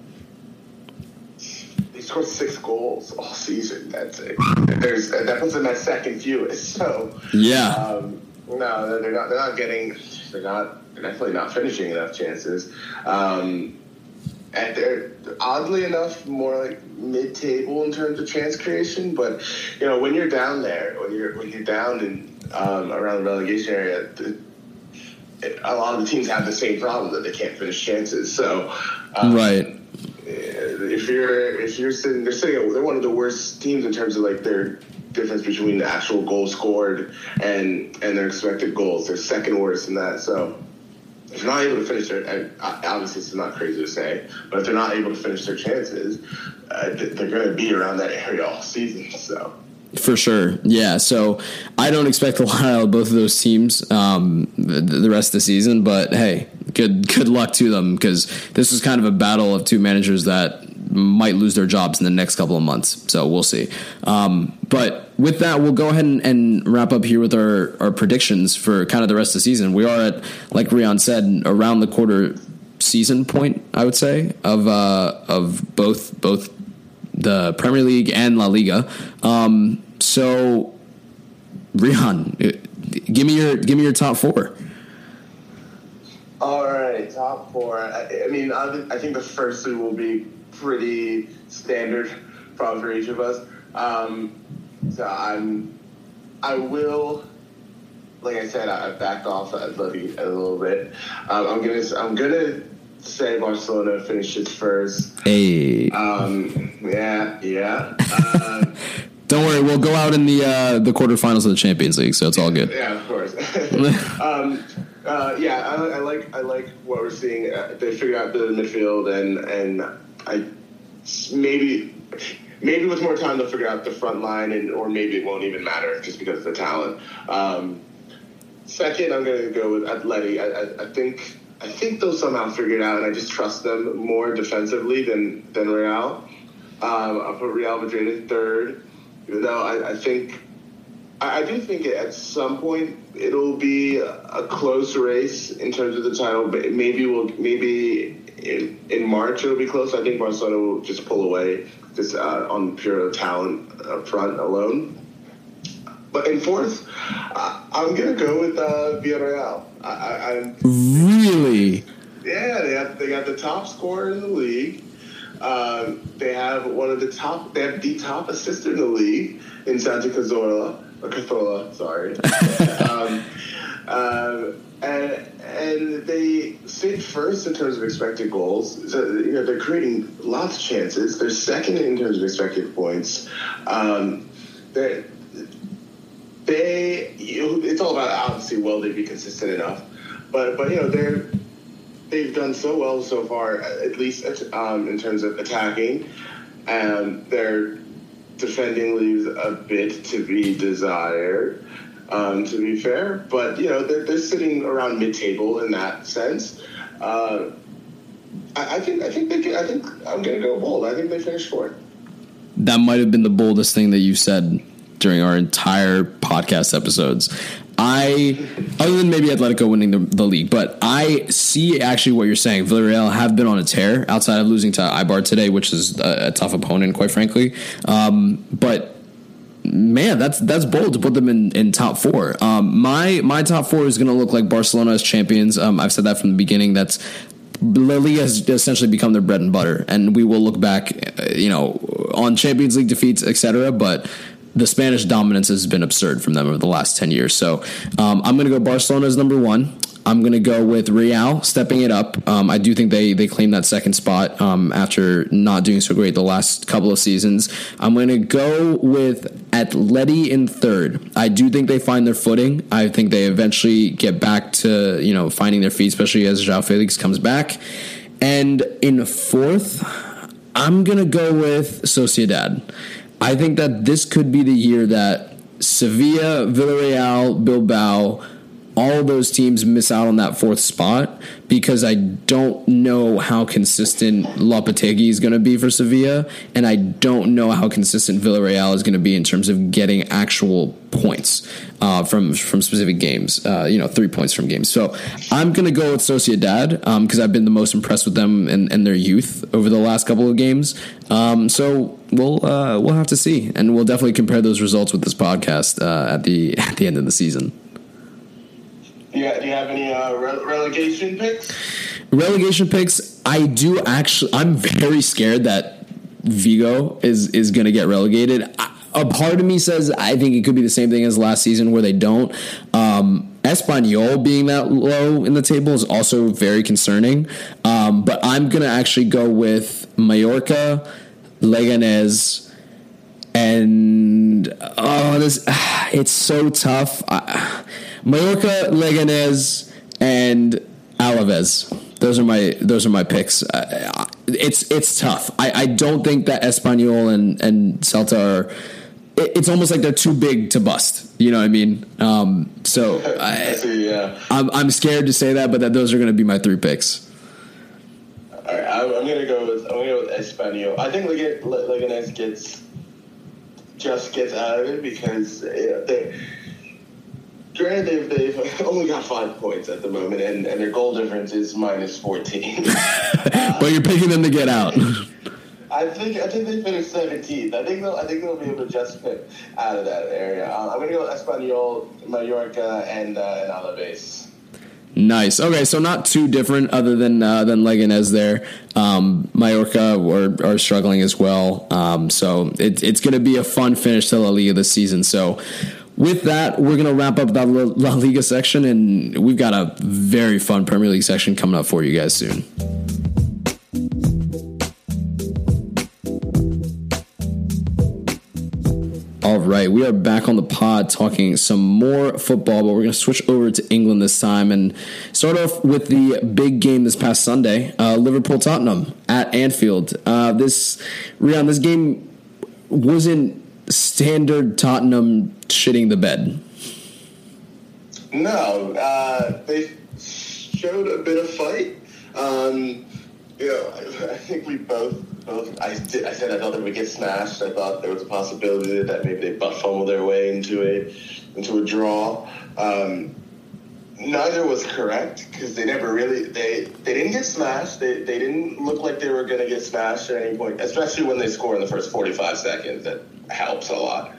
they scored six goals all season. That's it. There's that puts them at second fewest. So yeah, um, no, they're not. They're not getting. They're not. They're definitely not finishing enough chances. Um, and they're oddly enough more like mid-table in terms of chance creation. But you know, when you're down there, when you're when you're down in um, around the relegation area, the, a lot of the teams have the same problem that they can't finish chances. So, um, right. If you're if you're sitting, they're sitting. They're one of the worst teams in terms of like their difference between the actual goals scored and and their expected goals. They're second worst in that. So if they're not able to finish their, and obviously it's not crazy to say, but if they're not able to finish their chances, uh, they're going to be around that area all season. So. For sure, yeah. So I don't expect a lot out of both of those teams um, the, the, rest of the season. But hey, good good luck to them because this is kind of a battle of two managers that might lose their jobs in the next couple of months. So we'll see. Um, but with that, we'll go ahead and, and, wrap up here with our, our predictions for kind of the rest of the season. We are at, like Rion said, around the quarter season point, I would say, of uh, of both both the Premier League and La Liga. Um, so, Rihan, give me your give me your top four. All right, top four. I, I mean, I, I, think the first two will be pretty standard, probably for each of us. Um, so I'm, I will. Like I said, I backed off a little bit. Um, I'm gonna I'm gonna say Barcelona finishes first. Hey. Um, yeah, yeah. Uh, Don't worry, we'll go out in the uh, the quarterfinals of the Champions League, so it's all good. Yeah, of course. um, uh, yeah, I, I, like I like what we're seeing. Uh, they figured out the midfield, and and I maybe maybe with more time they'll figure out the front line, and or maybe it won't even matter just because of the talent. Um, second, I'm going to go with Atleti. I, I, I think I think they'll somehow figure it out, and I just trust them more defensively than than Real. Um, I'll put Real Madrid in third, even though I, I think I, I, do think at some point it'll be a, close race in terms of the title. But maybe we'll maybe in, in March it'll be close. I think Barcelona will just pull away just uh, on pure talent front alone. But in fourth, uh, I'm gonna go with uh, Villarreal. I, am really. Yeah, they have they got the top scorer in the league. Um, they have one of the top. They have the top assist in the league in Santi Cazorla. or sorry. um, um, and, and they sit first in terms of expected goals. So, you know, they're creating lots of chances. They're second in terms of expected points. Um, they they, you, it's all about obviously will they be consistent enough, but but you know they're they've done so well so far, at least um, in terms of attacking. and their defending leaves a bit to be desired. Um, to be fair, but you know they're, they're sitting around mid-table in that sense. Uh, I, I, think I think they can, I think I'm to go bold. I think they finish fourth. That might have been the boldest thing that you said during our entire podcast episodes. I, other than maybe Atletico winning the, the, league, but I see actually what you're saying. Villarreal have been on a tear outside of losing to Eibar today, which is a, a tough opponent, quite frankly. Um, but man, that's that's bold to put them in, in top four. Um, my my top four is going to look like Barcelona as champions. Um, I've said that from the beginning. That's La Liga has essentially become their bread and butter, and we will look back, uh, you know, on Champions League defeats, etc. But the Spanish dominance has been absurd from them over the last 10 years. So um, I'm going to go Barcelona as number one. I'm going to go with Real stepping it up. Um, I do think they they claim that second spot um, after not doing so great the last couple of seasons. I'm going to go with Atleti in third. I do think they find their footing. I think they eventually get back to you know finding their feet, especially as João Felix comes back. And in fourth, I'm going to go with Sociedad. I think that this could be the year that Sevilla, Villarreal, Bilbao, all those teams miss out on that fourth spot because I don't know how consistent Lopetegui is going to be for Sevilla, and I don't know how consistent Villarreal is going to be in terms of getting actual points uh, from from specific games. Uh, you know, three points from games. So I'm going to go with Sociedad because um, I've been the most impressed with them and, and, their youth over the last couple of games. Um, so we'll uh, we'll have to see, and we'll definitely compare those results with this podcast uh, at the at the end of the season. Yeah, do you have any uh, re- relegation picks? Relegation picks. I do actually. I'm very scared that Vigo is is going to get relegated. I, a part of me says I think it could be the same thing as last season where they don't. Um, Espanyol being that low in the table is also very concerning. Um, but I'm going to actually go with Mallorca, Leganés, and oh, this it's so tough. I, Mallorca, Leganés, and Alaves. Those are my those are my picks. Uh, it's it's tough. I, I don't think that Espanyol and and Celta are. it's almost like they're too big to bust. You know what I mean? Um, so I, see, yeah. I'm I'm scared to say that, but that those are going to be my three picks. All right, I, am going to go with I'm going to go with Espanyol. I think Leganés gets just gets out of it because they Granted, they've, they've only got five points at the moment, and, and their goal difference is minus 14. but you're picking them to get out. I think I think they finished 17th. I think they'll I think they'll be able to just fit out of that area. Uh, I'm gonna go Espanyol, Mallorca, and uh, and Alaves. Nice. Okay, so not too different, other than uh, than Leganés there. Um, Mallorca are, are struggling as well. Um, so it, it's going to be a fun finish to La Liga this season. So with that, we're going to wrap up that La Liga section, and we've got a very fun Premier League section coming up for you guys soon. All right, we are back on the pod talking some more football, but we're going to switch over to England this time and start off with the big game this past Sunday, uh, Liverpool Tottenham at Anfield. Uh, this Rian, this game wasn't standard Tottenham shitting the bed. No, uh, they showed a bit of fight. Um, you know, I, I, think we both both. I did, I said I thought they would get smashed. I thought there was a possibility that maybe they butt fumble their way into a into a draw. Um, neither was correct because they never really they they didn't get smashed. They they didn't look like they were going to get smashed at any point, especially when they score in the first forty five seconds. That helps a lot.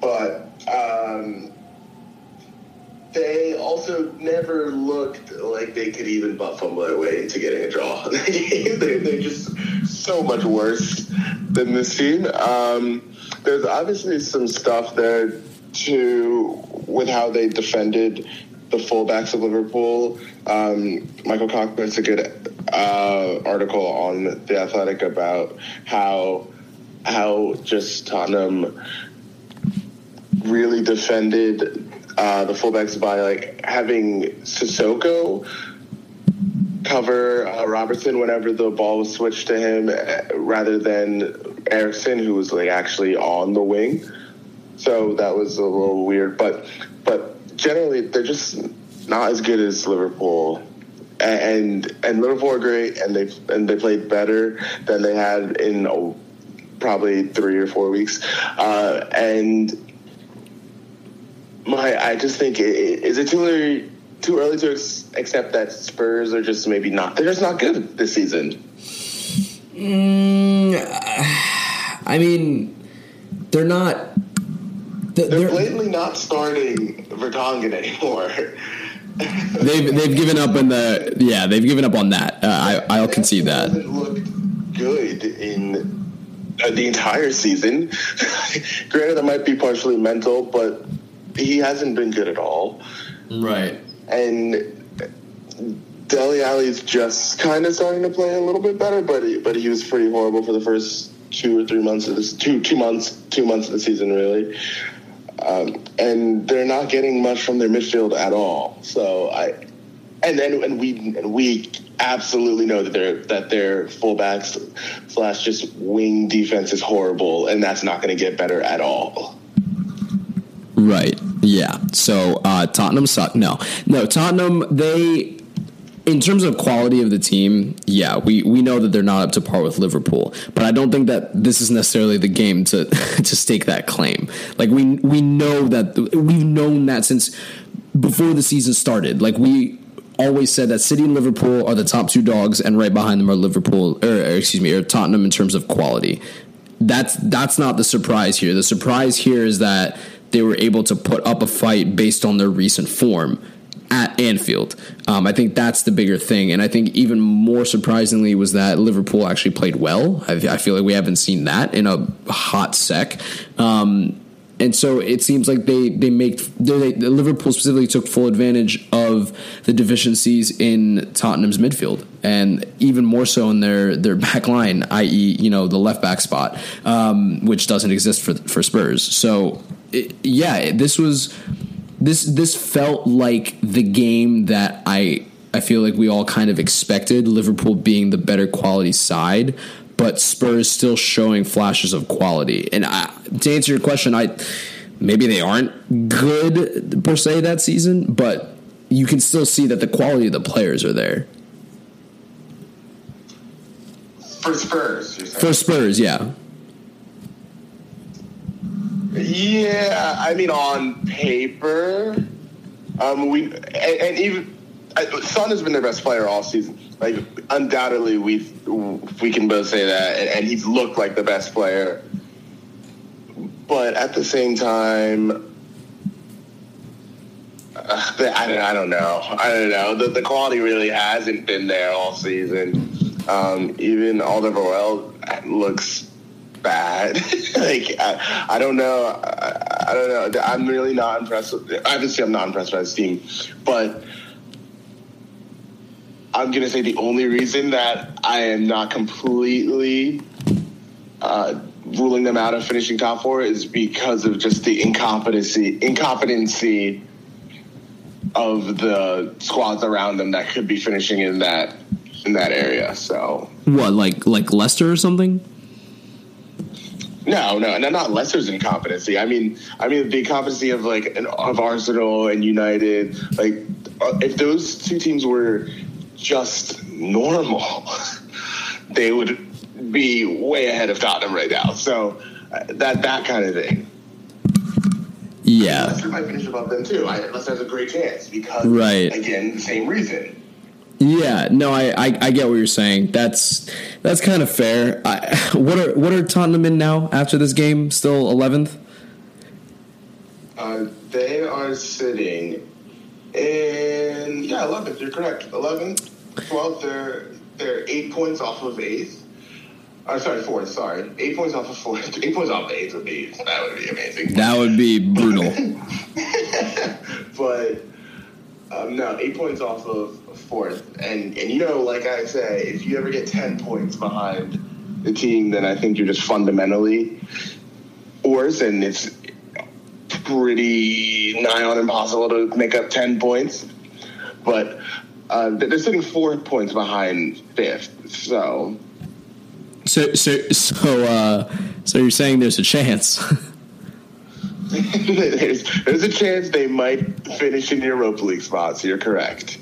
But um, they also never looked like they could even butt fumble their way into getting a draw. they're, they're, just so much worse than this team. Um, there's obviously some stuff there to with how they defended the fullbacks of Liverpool. Um, Michael Cockburn a good uh, article on the Athletic about how how just Tottenham really defended uh, the fullbacks by like having Sissoko cover uh, Robertson whenever the ball was switched to him, uh, rather than Eriksen, who was like actually on the wing. So that was a little weird, but but generally they're just not as good as Liverpool. And and Liverpool are great, and they and they played better than they had in probably three or four weeks. Uh, and my, I just think is it too early, too early to ex- accept that Spurs are just maybe not they're just not good this season. Mm, I mean, they're not. They're, they're blatantly not starting Vertonghen anymore. they've they've given up on the yeah they've given up on that. Uh, I I'll concede that. Looked good in the entire season. Granted, that might be partially mental, but he hasn't been good at all. Right. And Dele Alli's just kind of starting to play a little bit better, but he, but he was pretty horrible for the first two or three months of this two two months two months of the season really. Um, and they're not getting much from their midfield at all. So I, and then and we and we absolutely know that their that their fullbacks slash just wing defense is horrible, and that's not going to get better at all. Right. Yeah. So uh, Tottenham suck. No, no. Tottenham. They, in terms of quality of the team, yeah, we we know that they're not up to par with Liverpool. But I don't think that this is necessarily the game to to stake that claim. Like we we know that we've known that since before the season started. Like we always said that City and Liverpool are the top two dogs, and right behind them are Liverpool, or, or excuse me, or Tottenham in terms of quality. That's that's not the surprise here. The surprise here is that they were able to put up a fight based on their recent form at Anfield. Um, I think that's the bigger thing. And I think even more surprisingly was that Liverpool actually played well. I, I feel like we haven't seen that in a hot sec. Um, and so it seems like they they make they, Liverpool specifically took full advantage of the deficiencies in Tottenham's midfield, and even more so in their their back line, i.e., you know the left back spot, um, which doesn't exist for for Spurs. So it, yeah, this was this this felt like the game that I I feel like we all kind of expected. Liverpool being the better quality side, but Spurs still showing flashes of quality. And I, to answer your question, I maybe they aren't good per se that season, but you can still see that the quality of the players are there. For Spurs, for Spurs, yeah. Yeah, I mean, on paper, um, we and, and even Son has been their best player all season. Like undoubtedly, we we can both say that, and, and he's looked like the best player. But at the same time, uh, I, don't, I don't know. I don't know. The, the quality really hasn't been there all season. Um, even Alderweireld looks bad. like I, I, don't know. I, I, don't know. I'm really not impressed. With, obviously, I'm not impressed by this team, but I'm gonna say the only reason that I am not completely uh, ruling them out of finishing top four is because of just the incompetency incompetency of the squads around them that could be finishing in that in that area. So what, like like Leicester or something? No, no, no, not Leicester's incompetency. I mean, I mean the incompetency of like an, of Arsenal and United. Like, uh, if those two teams were just normal, they would be way ahead of Tottenham right now. So uh, that that kind of thing. Yeah, Leicester might finish above them too. I, Leicester has a great chance because, right? Again, the same reason. Yeah, no, I, I, I, get what you're saying. That's that's kind of fair. I, what are what are Tottenham in now after this game? Still eleventh. Uh, they are sitting in yeah eleventh. You're correct. Eleventh, twelfth. They're they're eight points off of eighth. Oh, sorry, fourth. Sorry, eight points off of fourth. Eight points off the eighth would be that would be amazing. That would be brutal. but um, no, eight points off of fourth, and and you know, like I say, if you ever get ten points behind the team, then I think you're just fundamentally worse, and it's pretty nigh on impossible to make up ten points. But uh, they're sitting four points behind fifth, so. So so so uh, so you're saying there's a chance. there's, there's a chance they might finish in Europa League spots. You're correct.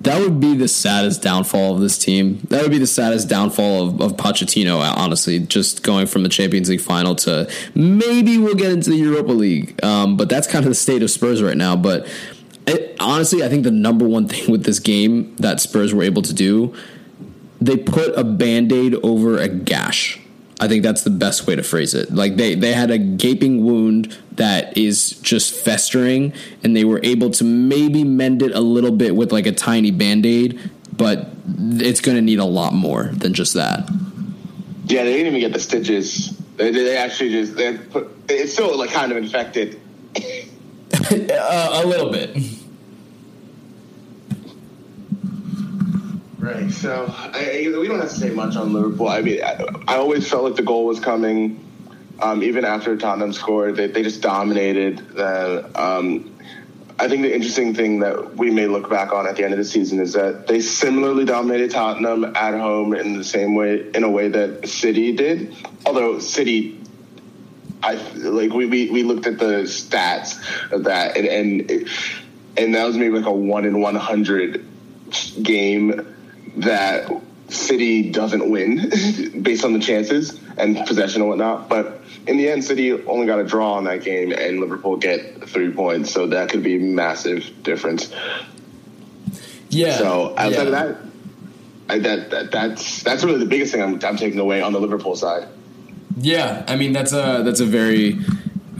That would be the saddest downfall of this team. That would be the saddest downfall of, of Pochettino, honestly, just going from the Champions League final to maybe we'll get into the Europa League. Um, but that's kind of the state of Spurs right now. But it, honestly, I think the number one thing with this game that Spurs were able to do, they put a band aid over a gash. I think that's the best way to phrase it. Like they they had a gaping wound that is just festering and they were able to maybe mend it a little bit with like a tiny band-aid, but it's going to need a lot more than just that. Yeah, they didn't even get the stitches. They, they actually just they put it's still like kind of infected. uh, a little bit. Right. So I, we don't have to say much on Liverpool. I mean, I, I always felt like the goal was coming. Um, even after Tottenham scored, they, they just dominated. Um, I think the interesting thing that we may look back on at the end of the season is that they similarly dominated Tottenham at home in the same way, in a way that City did. Although City, I like we, we, we looked at the stats of that, and and and that was maybe like a one in one hundred game that City doesn't win based on the chances and possession and whatnot. But in the end, City only got a draw on that game, and Liverpool get three points. So that could be a massive difference. Yeah. So outside yeah. of that, I, that, that that's that's really the biggest thing I'm, I'm taking away on the Liverpool side. Yeah, I mean that's a that's a very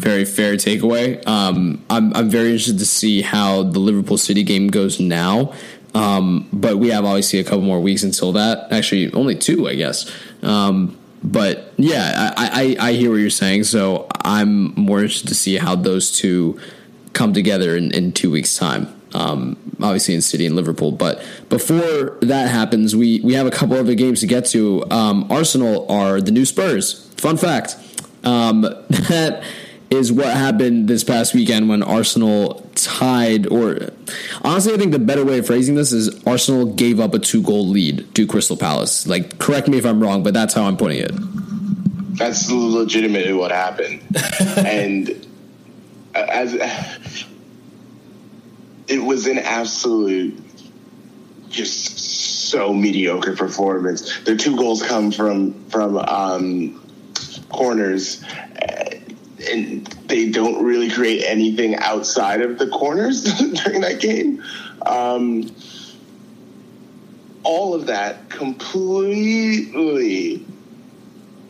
very fair takeaway. Um, I'm I'm very interested to see how the Liverpool City game goes now. Um, but we have obviously a couple more weeks until that. Actually, only two, I guess. Um, but yeah, I, I, I hear what you're saying. So I'm more interested to see how those two come together in, in two weeks' time. Um, obviously in City and Liverpool. But before that happens, we we have a couple other games to get to. Um, Arsenal are the new Spurs. Fun fact. Um, that is what happened this past weekend when Arsenal tied, or honestly, I think the better way of phrasing this is Arsenal gave up a two goal lead to Crystal Palace. Like, correct me if I'm wrong, but that's how I'm putting it. That's legitimately what happened, and as it was an absolute, just so mediocre performance. Their two goals come from from um, corners and they don't really create anything outside of the corners during that game. Um, all of that completely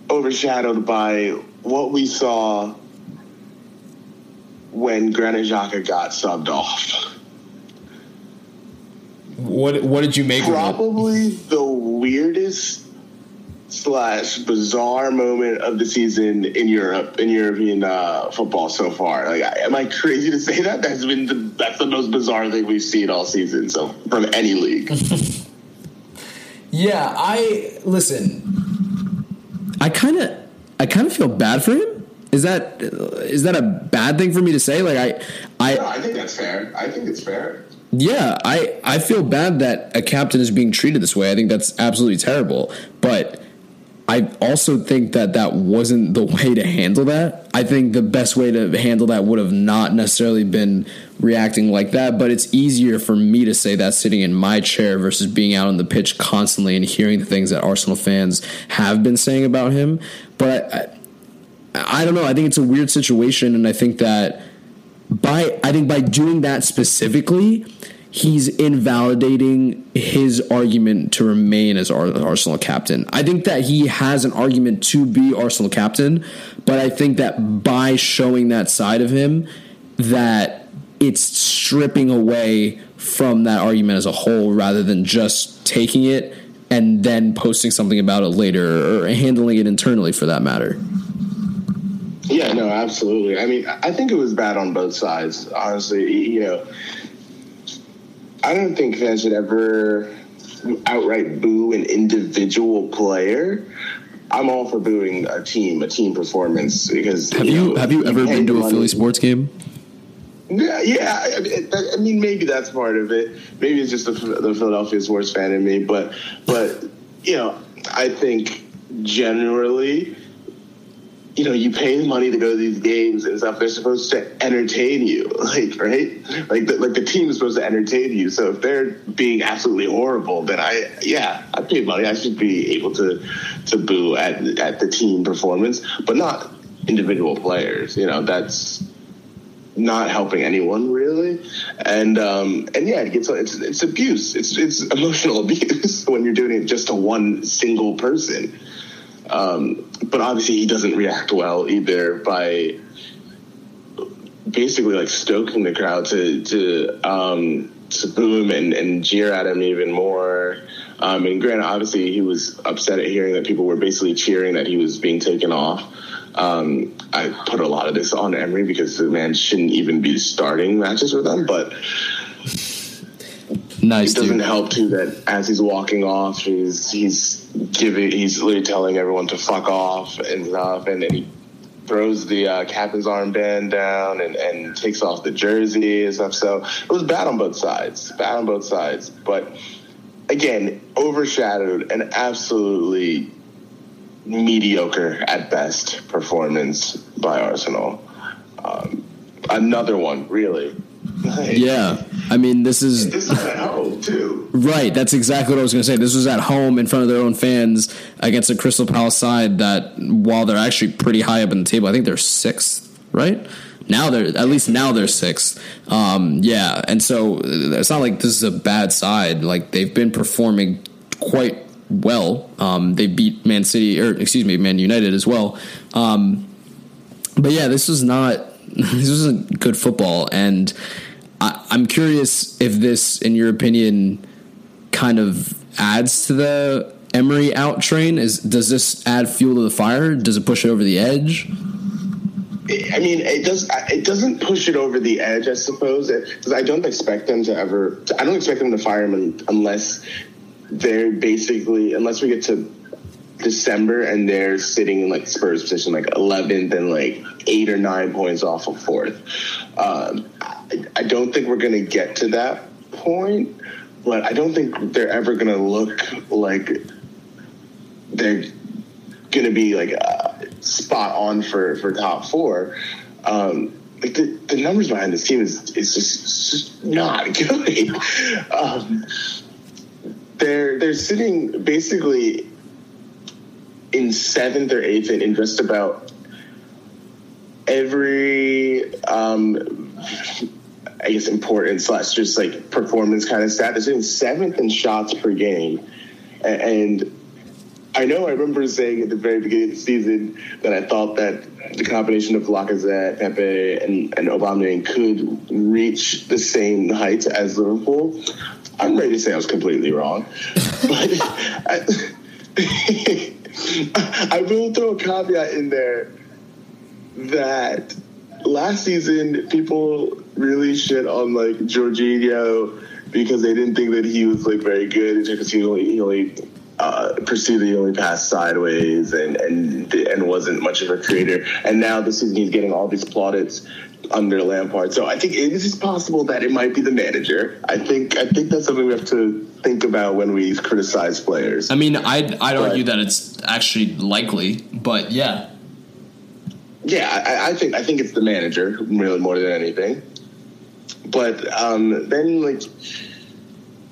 overshadowed by what we saw when Granit Xhaka got subbed off. What What did you make? Probably the weirdest slash bizarre moment of the season in Europe in European uh, football so far. Like, am I crazy to say that? That's been the, that's the most bizarre thing we've seen all season. So from any league. yeah, I listen. I kind of I kind of feel bad for him. Is that is that a bad thing for me to say? Like I I no, I think that's fair. I think it's fair. Yeah, I, I feel bad that a captain is being treated this way. I think that's absolutely terrible. But I also think that that wasn't the way to handle that. I think the best way to handle that would have not necessarily been reacting like that, but it's easier for me to say that sitting in my chair versus being out on the pitch constantly and hearing the things that Arsenal fans have been saying about him. But I, I, don't know. I think it's a weird situation, and I think that by I think by doing that specifically, he's invalidating his argument to remain as Arsenal captain. I think that he has an argument to be Arsenal captain, but I think that by showing that side of him, that it's stripping away from that argument as a whole rather than just taking it and then posting something about it later or handling it internally for that matter. Yeah, no, absolutely. I mean, I think it was bad on both sides. Honestly, you know, I don't think fans should ever outright boo an individual player. I'm all for booing a team, a team performance because have you, know, have you ever been to a Philly sports game? Yeah, yeah. I mean, I mean, maybe that's part of it. Maybe it's just the, the Philadelphia sports fan in me, but but you know, I think generally you know, you pay money to go to these games and stuff. They're supposed to entertain you, like right, like the, like the team is supposed to entertain you. So if they're being absolutely horrible, then I yeah, I paid money. I should be able to to boo at at the team performance, but not individual players. You know, that's not helping anyone really, and um, and yeah, it gets it's it's abuse. It's it's emotional abuse when you're doing it just to one single person. Um, but obviously, he doesn't react well either by basically like stoking the crowd to to um, to boo him and, and jeer at him even more. Um, and granted, obviously, he was upset at hearing that people were basically cheering that he was being taken off. Um, I put a lot of this on Emery because the man shouldn't even be starting matches with them, but Nice. It doesn't dude. help too that as he's walking off, he's he's giving he's literally telling everyone to fuck off and stuff, and then he throws the uh, captain's armband down and, and takes off the jersey and stuff. So it was bad on both sides, bad on both sides. But again, overshadowed and absolutely mediocre at best performance by Arsenal. Um, another one, really. Yeah, I mean, this is this is at home too. Right, that's exactly what I was going to say. This was at home in front of their own fans against a Crystal Palace side that, while they're actually pretty high up in the table, I think they're sixth. Right now, they're at least now they're sixth. Um, yeah, and so it's not like this is a bad side. Like they've been performing quite well. Um, they beat Man City, or excuse me, Man United as well. Um, but yeah, this was not this wasn't good football, and I, I'm curious if this, in your opinion, kind of adds to the Emery out train. Is does this add fuel to the fire? Does it push it over the edge? I mean, it does. It doesn't push it over the edge, I suppose, because I don't expect them to ever. I don't expect them to fire him unless they're basically unless we get to December and they're sitting in like Spurs position, like 11th and like eight or nine points off of fourth. Um, I, I don't think we're going to get to that point, but I don't think they're ever going to look like they're going to be like uh, spot on for, for top four. Um, like the, the numbers behind this team is, is just, just not good. um, they're they're sitting basically in seventh or eighth in just about every um, I guess important slash just like performance kind of stat. They're sitting seventh in shots per game, and I know I remember saying at the very beginning of the season that I thought that the combination of Lacazette, Pepe, and, and Aubameyang could reach the same heights as Liverpool. I'm ready to say I was completely wrong, but. I, I will throw a caveat in there that last season people really shit on like Jorginho because they didn't think that he was like very good because he only he only uh, pursued the only pass sideways and and and wasn't much of a creator. And now this season he's getting all these plaudits under Lampard. So I think it is possible that it might be the manager. I think I think that's something we have to think about when we criticize players. I mean, I'd I'd but, argue that it's actually likely, but yeah. Yeah, I, I, think I think it's the manager really more than anything. But um, then like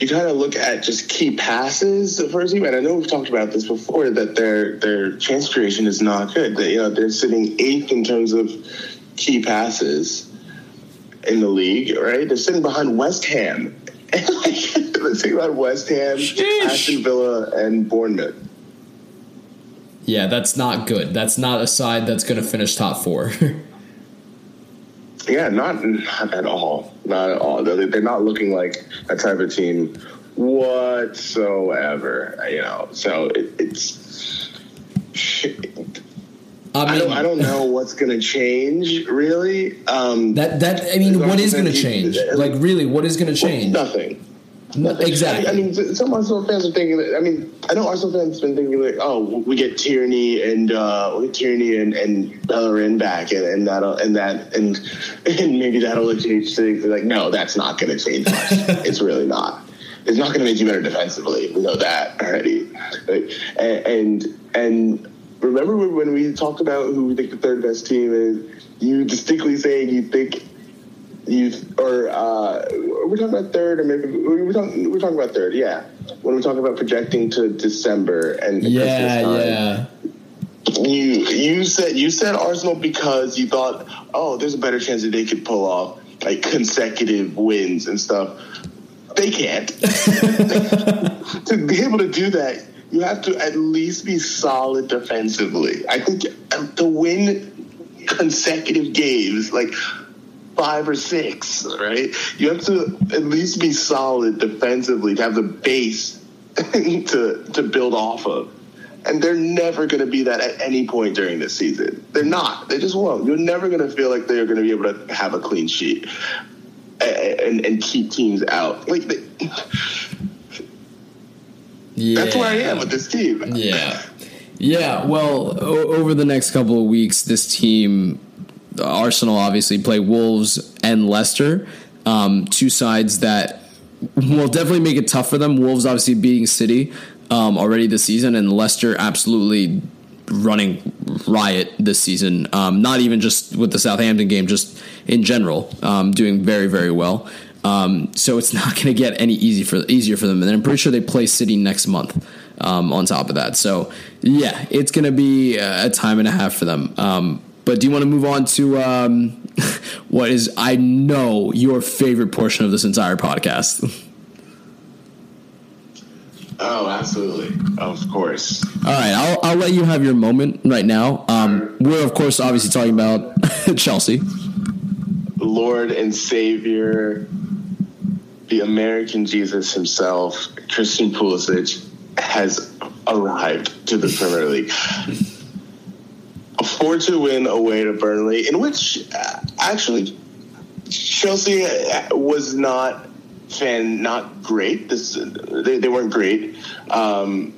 you kind of look at just key passes for a team, and I know we've talked about this before that their their chance creation is not good. That you know they're sitting eighth in terms of key passes in the league, right? They're sitting behind West Ham. they're sitting behind West Ham, Sheesh. Aston Villa, and Bournemouth. Yeah, that's not good. That's not a side that's going to finish top four. yeah, not not at all. Not at all. They're, they're not looking like a type of team whatsoever. You know, so it, it's. I, mean, I, don't, I don't know what's going to change really. Um, that that I mean, what is going to change? Like, really, what is going to change? Well, nothing. Nothing. Exactly. I mean, some Arsenal fans are thinking. That, I mean, I know Arsenal fans have been thinking like, oh, we get Tierney and uh, we get Tierney and, and Bellerin back, and, and that'll and that and and maybe that'll change things. They're like, no, that's not going to change much. it's really not. It's not going to make you better defensively. We know that already. Right? And, and and remember when we talked about who we think the third best team is? You distinctly saying you think you or uh, we're talking about third, or maybe we're talking we're talking about third. Yeah, when we're talking about projecting to December and yeah, yeah. You you said you said Arsenal because you thought oh there's a better chance that they could pull off like consecutive wins and stuff. They can't. to be able to do that, you have to at least be solid defensively. I think um, to win consecutive games, like five or six, right? You have to at least be solid defensively to have the base to to build off of. And they're never going to be that at any point during this season. They're not. They just won't. You're never going to feel like they're going to be able to have a clean sheet and, and, and keep teams out. Like, they, yeah. that's where I am with this team. Yeah. Yeah, well, o- over the next couple of weeks, this team, Arsenal obviously play Wolves and Leicester, um, two sides that will definitely make it tough for them. Wolves obviously beating City um, already this season, and Leicester absolutely running riot this season. Um, not even just with the Southampton game, just in general, um, doing very very well. Um, so it's not going to get any easy for easier for them. And I'm pretty sure they play City next month. Um, on top of that, so yeah, it's going to be a time and a half for them. Um, but do you want to move on to um, what is I know your favorite portion of this entire podcast? Oh, absolutely. Of course. All right. I'll, I'll let you have your moment right now. Um, we're, of course, obviously talking about Chelsea. Lord and Savior, the American Jesus himself, Christian Pulisic, has arrived to the Premier League. A 4 2 win away to Burnley, in which uh, actually Chelsea uh, was not fan not great. This they, they weren't great, um,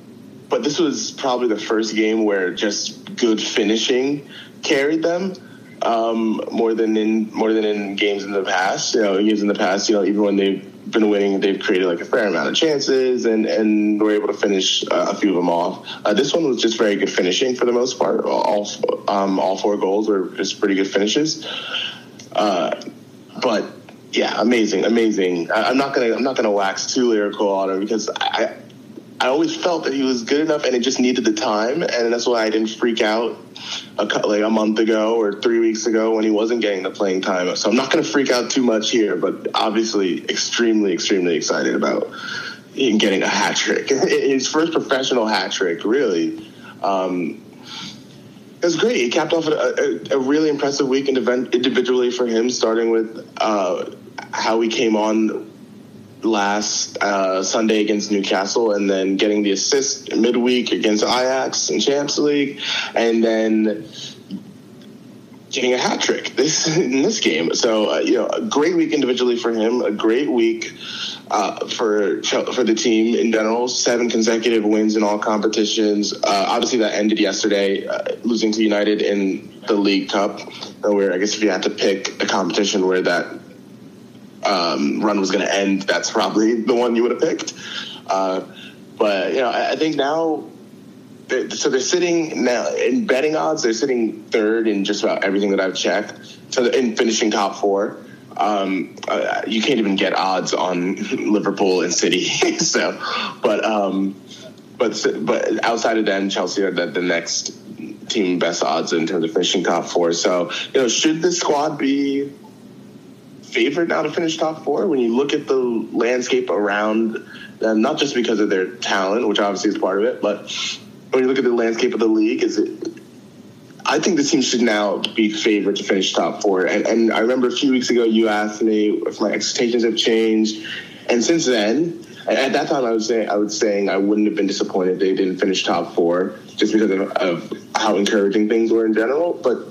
but this was probably the first game where just good finishing carried them um, more than in more than in games in the past. You know, games in the past, you know, even when they've been winning, they've created like a fair amount of chances and and were able to finish uh, a few of them off. Uh, this one was just very good finishing for the most part. All um, all four goals were just pretty good finishes. Uh, but yeah, amazing, amazing. I, am not gonna I'm not gonna wax too lyrical on him because I I always felt that he was good enough and it just needed the time, and that's why I didn't freak out a like a month ago or three weeks ago when he wasn't getting the playing time. So I'm not going to freak out too much here, but obviously extremely, extremely excited about him getting a hat trick, his first professional hat trick, really. Um, it was great. He capped off a, a, a really impressive week individually for him, starting with uh, how he came on last uh, Sunday against Newcastle, and then getting the assist midweek against Ajax in Champions League, and then getting a hat trick this in this game. So uh, you know, a great week individually for him, a great week uh, for for the team in general. Seven consecutive wins in all competitions. Uh, obviously, that ended yesterday, uh, losing to United in the League Cup. Where I guess if you had to pick a competition where that um, run was going to end, that's probably the one you would have picked. Uh, but you know, I, I think now so they're sitting now in betting odds. They're sitting third in just about everything that I've checked. So in finishing top four, um, uh, you can't even get odds on Liverpool and City. so, but um, but but outside of them, Chelsea are the, the next team best odds in terms of finishing top four. So you know, should the squad be favored now to finish top four? When you look at the landscape around them, not just because of their talent, which obviously is part of it, but when you look at the landscape of the league, is it I think the team should now be favored to finish top four. And, and I remember a few weeks ago you asked me if my expectations have changed, and since then, at that time, I was saying I was saying I wouldn't have been disappointed they didn't finish top four, just because of, of how encouraging things were in general. But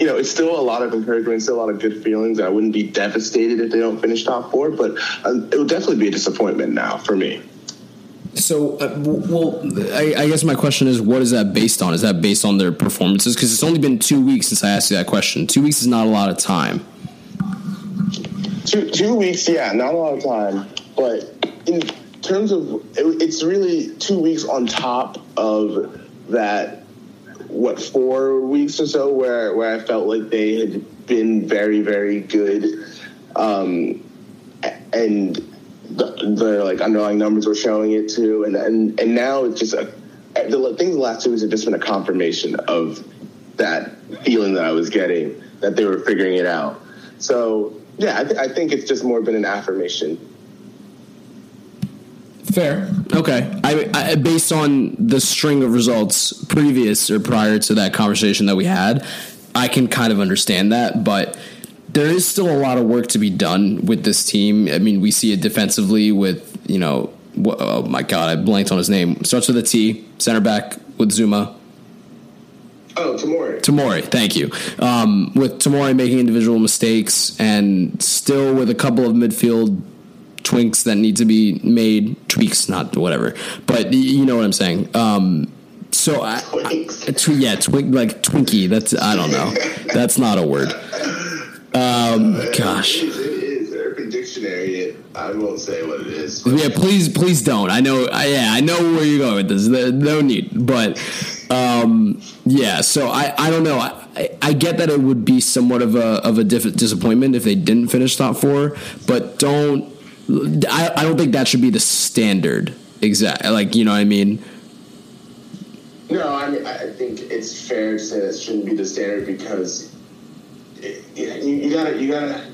you know, it's still a lot of encouragement, still a lot of good feelings. I wouldn't be devastated if they don't finish top four, but um, it would definitely be a disappointment now for me. So, uh, well, I, I, guess my question is, what is that based on? Is that based on their performances? Because it's only been two weeks since I asked you that question. Two weeks is not a lot of time. Two two weeks, yeah, not a lot of time. But in terms of, it, it's really two weeks on top of that what four weeks or so where where I felt like they had been very very good, um, and the, the like underlying numbers were showing it too, and and and now it's just a the things the last two weeks have just been a confirmation of that feeling that I was getting that they were figuring it out. So yeah, I, th- I think it's just more been an affirmation Fair. Okay. I, I, based on the string of results previous or prior to that conversation that we had, I can kind of understand that, but there is still a lot of work to be done with this team. I mean, we see it defensively with you know, oh my god, I blanked on his name. Starts with a T. Center back with Zouma. Oh, Tomori. Tomori, thank you. Um, with Tomori making individual mistakes and still with a couple of midfield twinks that need to be made tweaks not whatever but you know what i'm saying um, so I, I, yeah twink like twinkie that's i don't know that's not a word um, gosh It is a dictionary I won't say what it is. Yeah, please, please don't. I know. I, yeah, I know where you're going with this. No need. But um, yeah, so I, I don't know. I, I get that it would be somewhat of a of a disappointment if they didn't finish top four, but don't I, I don't think that should be the standard. Exact, like you know what I mean. No, I mean I think it's fair to say that shouldn't be the standard because it, you, you gotta you gotta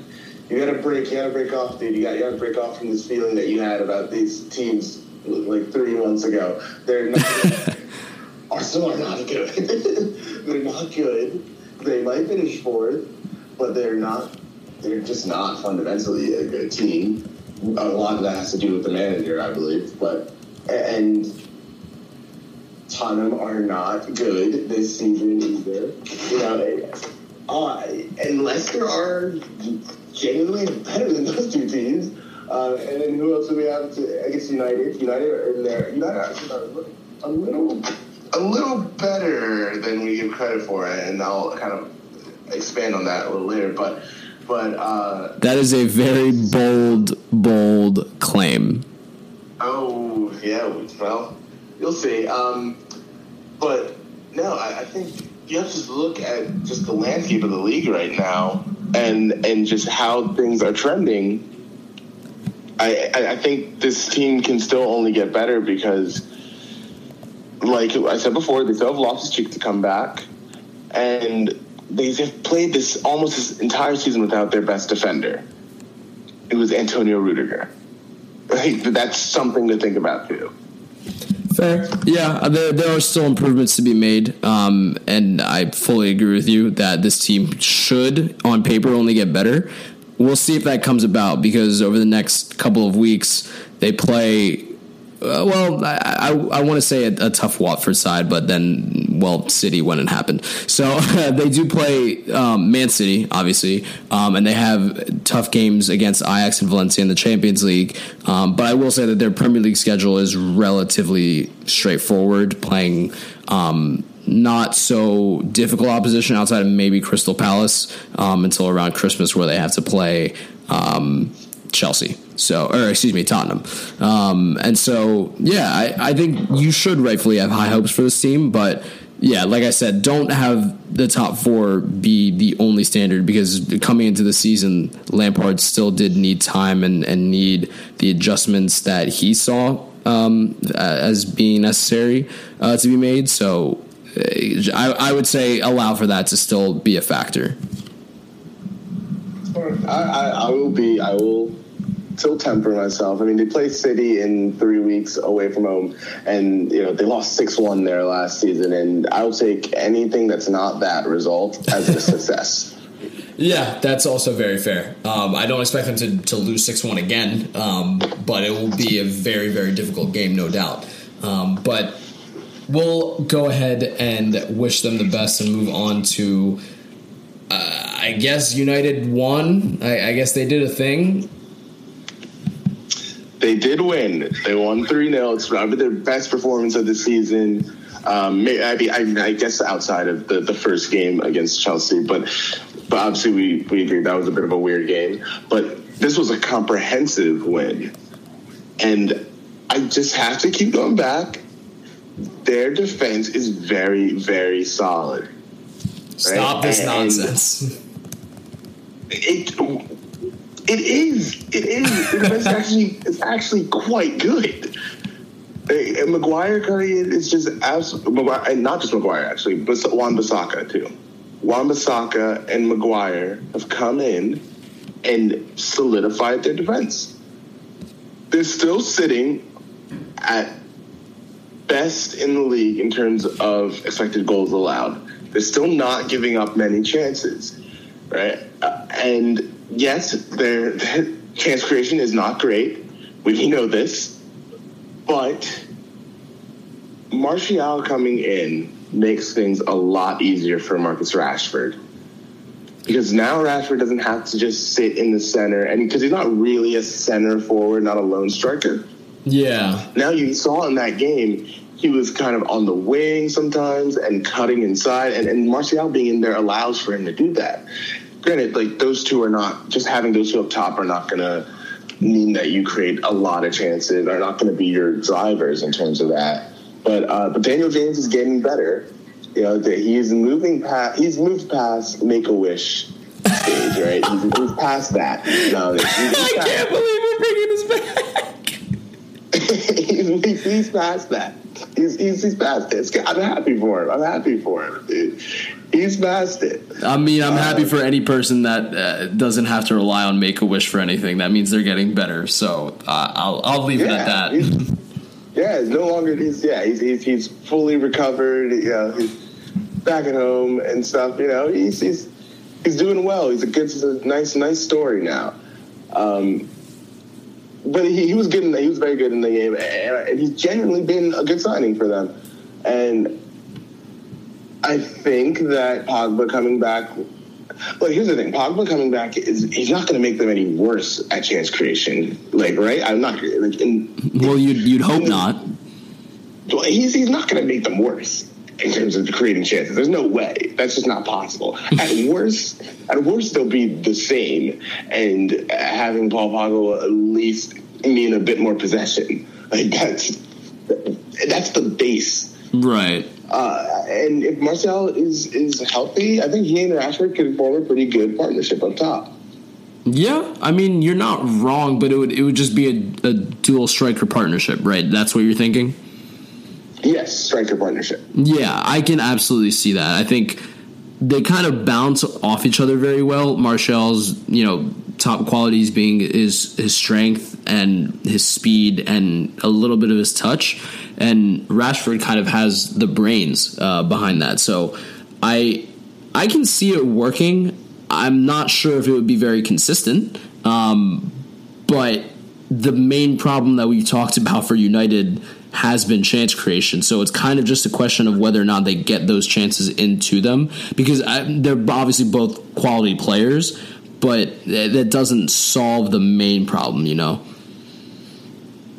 you gotta break you gotta break off, dude. You gotta, you gotta break off from this feeling that you had about these teams like three months ago. They're not. Arsenal are not good. they're not good. They might finish fourth, but they're not. They're just not fundamentally a good team a lot of that has to do with the manager, I believe. But and Tottenham are not good this season either. You know, uh, and Leicester are genuinely better than those two teams. Uh, and then who else do we have? To, I guess United. United are in there. United are a little, a little better than we give credit for, and I'll kind of expand on that a little later. But but uh, that is a very bold, bold claim. Oh yeah, well, you'll see. Um, but no, I, I think you have to look at just the landscape of the league right now, and and just how things are trending. I, I, I think this team can still only get better because, like I said before, they still have Loftus-Cheek to come back, and they've played this almost this entire season without their best defender. It was Antonio Rudiger. Right? That's something to think about too. Fair. Yeah, uh, there, there are still improvements to be made. Um, and I fully agree with you that this team should, on paper, only get better. We'll see if that comes about because over the next couple of weeks, they play uh, well, I, I, I want to say a, a, tough Watford side, but then, well, City when it happened. So they do play um, Man City, obviously, um, and they have tough games against Ajax and Valencia in the Champions League. Um, but I will say that their Premier League schedule is relatively straightforward, playing um, not so difficult opposition outside of maybe Crystal Palace um, until around Christmas, where they have to play um, Chelsea. So, or excuse me, Tottenham. Um, and so, yeah, I, I think you should rightfully have high hopes for this team, but yeah, like I said, don't have the top four be the only standard because coming into the season, Lampard still did need time and, and need the adjustments that he saw um, as being necessary uh, to be made. So uh, I, I, would say allow for that to still be a factor. I, I, I will be. I will still temper myself. I mean, they play City in three weeks away from home, and you know they lost six one there last season. And I'll take anything that's not that result as a success. Yeah, that's also very fair. Um, I don't expect them to, to lose 6 1 again, um, but it will be a very, very difficult game, no doubt. Um, but we'll go ahead and wish them the best and move on to, uh, I guess, United won. I, I guess they did a thing. They did win. They won 3 0. It's probably their best performance of the season. Um, I, I, I, guess outside of the, the first game against Chelsea, but but obviously we, we agree that was a bit of a weird game. But this was a comprehensive win. And I just have to keep going back. Their defense is very, very solid. Stop right? this and nonsense. It it is. It is. The defense actually it's actually quite good. And Maguire curry is just absolutely, and not just Maguire actually, but Wan Bissaka too. Wan Bissaka and Maguire have come in and solidified their defense. They're still sitting at best in the league in terms of expected goals allowed. They're still not giving up many chances, right? Uh, and yes, their, their chance creation is not great. We know this, but Martial coming in makes things a lot easier for Marcus Rashford. Because now Rashford doesn't have to just sit in the center, and because he's not really a center forward, not a lone striker. Yeah. Now you saw in that game, he was kind of on the wing sometimes and cutting inside, and, and Martial being in there allows for him to do that. Granted, like those two are not just having those two up top are not going to mean that you create a lot of chances. They're not going to be your drivers in terms of that. But uh, but Daniel James is getting better. You know, that he's moving past. He's moved past Make a Wish stage, right? He's moved past that. No, I can't believe we're bringing this back. He's, he's, he's, past that. He's, he's, he's past it. I'm happy for him. I'm happy for him. Dude. He's past it. I mean, I'm uh, happy for any person that uh, doesn't have to rely on Make a Wish for anything. That means they're getting better. So uh, I'll I'll leave yeah, it at that. Yeah, it's no longer he's yeah he's, he's he's fully recovered. You know, he's back at home and stuff. You know, he's he's he's doing well. He's a good, it's a nice nice story now. Um, but he, he was good. In the, he was very good in the game, and, and he's genuinely been a good signing for them. And I think that Pogba coming back but here's the thing: Pogba coming back is he's not going to make them any worse at chance creation. Like, right? I'm not. Like, in, well, you'd you'd hope not. He's he's not going to make them worse in terms of creating chances. There's no way. That's just not possible. at worst, at worst, they'll be the same, and having Paul Pogba at least mean a bit more possession. Like that's that's the base. Right. Uh, and if Martial is is healthy, I think he and Rashford could form a pretty good partnership up top. Yeah, I mean you're not wrong, but it would it would just be a, a dual striker partnership, right? That's what you're thinking. Yes, striker partnership. Yeah, I can absolutely see that. I think they kind of bounce off each other very well. Martial's, you know, top qualities being his his strength and his speed and a little bit of his touch, and Rashford kind of has the brains uh, behind that. So I I can see it working. I'm not sure if it would be very consistent, um, but the main problem that we've talked about for United has been chance creation. So it's kind of just a question of whether or not they get those chances into them because I, they're obviously both quality players, but that doesn't solve the main problem, you know.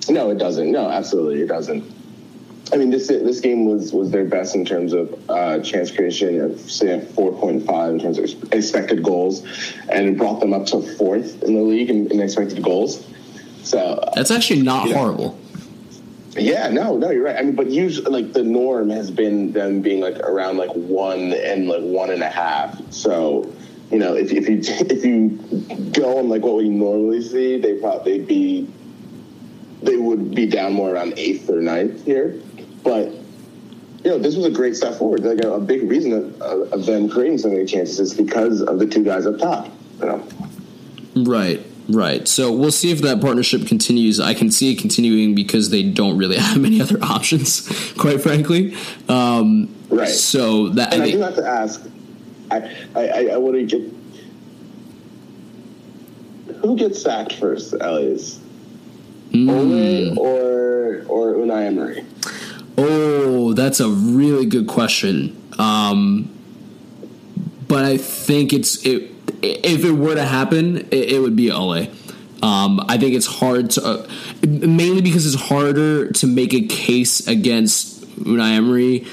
No, it doesn't. No, absolutely, it doesn't. I mean, this this game was was their best in terms of uh, chance creation, say four point five in terms of expected goals, and it brought them up to fourth in the league in, in expected goals. So that's actually not horrible. Know, yeah, no, no, you're right. I mean, but usually, like the norm has been them being like around like one and like one and a half. So, you know, if, if you if you go on like what we normally see, they probably be they would be down more around eighth or ninth here. But you know, this was a great step forward. Like a, a big reason of, uh, of, them creating so many chances is because of the two guys up top. You know, right. Right. So we'll see if that partnership continues. I can see it continuing because they don't really have many other options, quite frankly. Um, right. So that and I, I do have to ask. I I, I want to get who gets sacked first, Elias? Mm. Ole or or Unai Emery? Oh, that's a really good question. Um, but I think it's it. If it were to happen, it, it would be Ole. Um, I think it's hard to, uh, mainly because it's harder to make a case against Unai Emery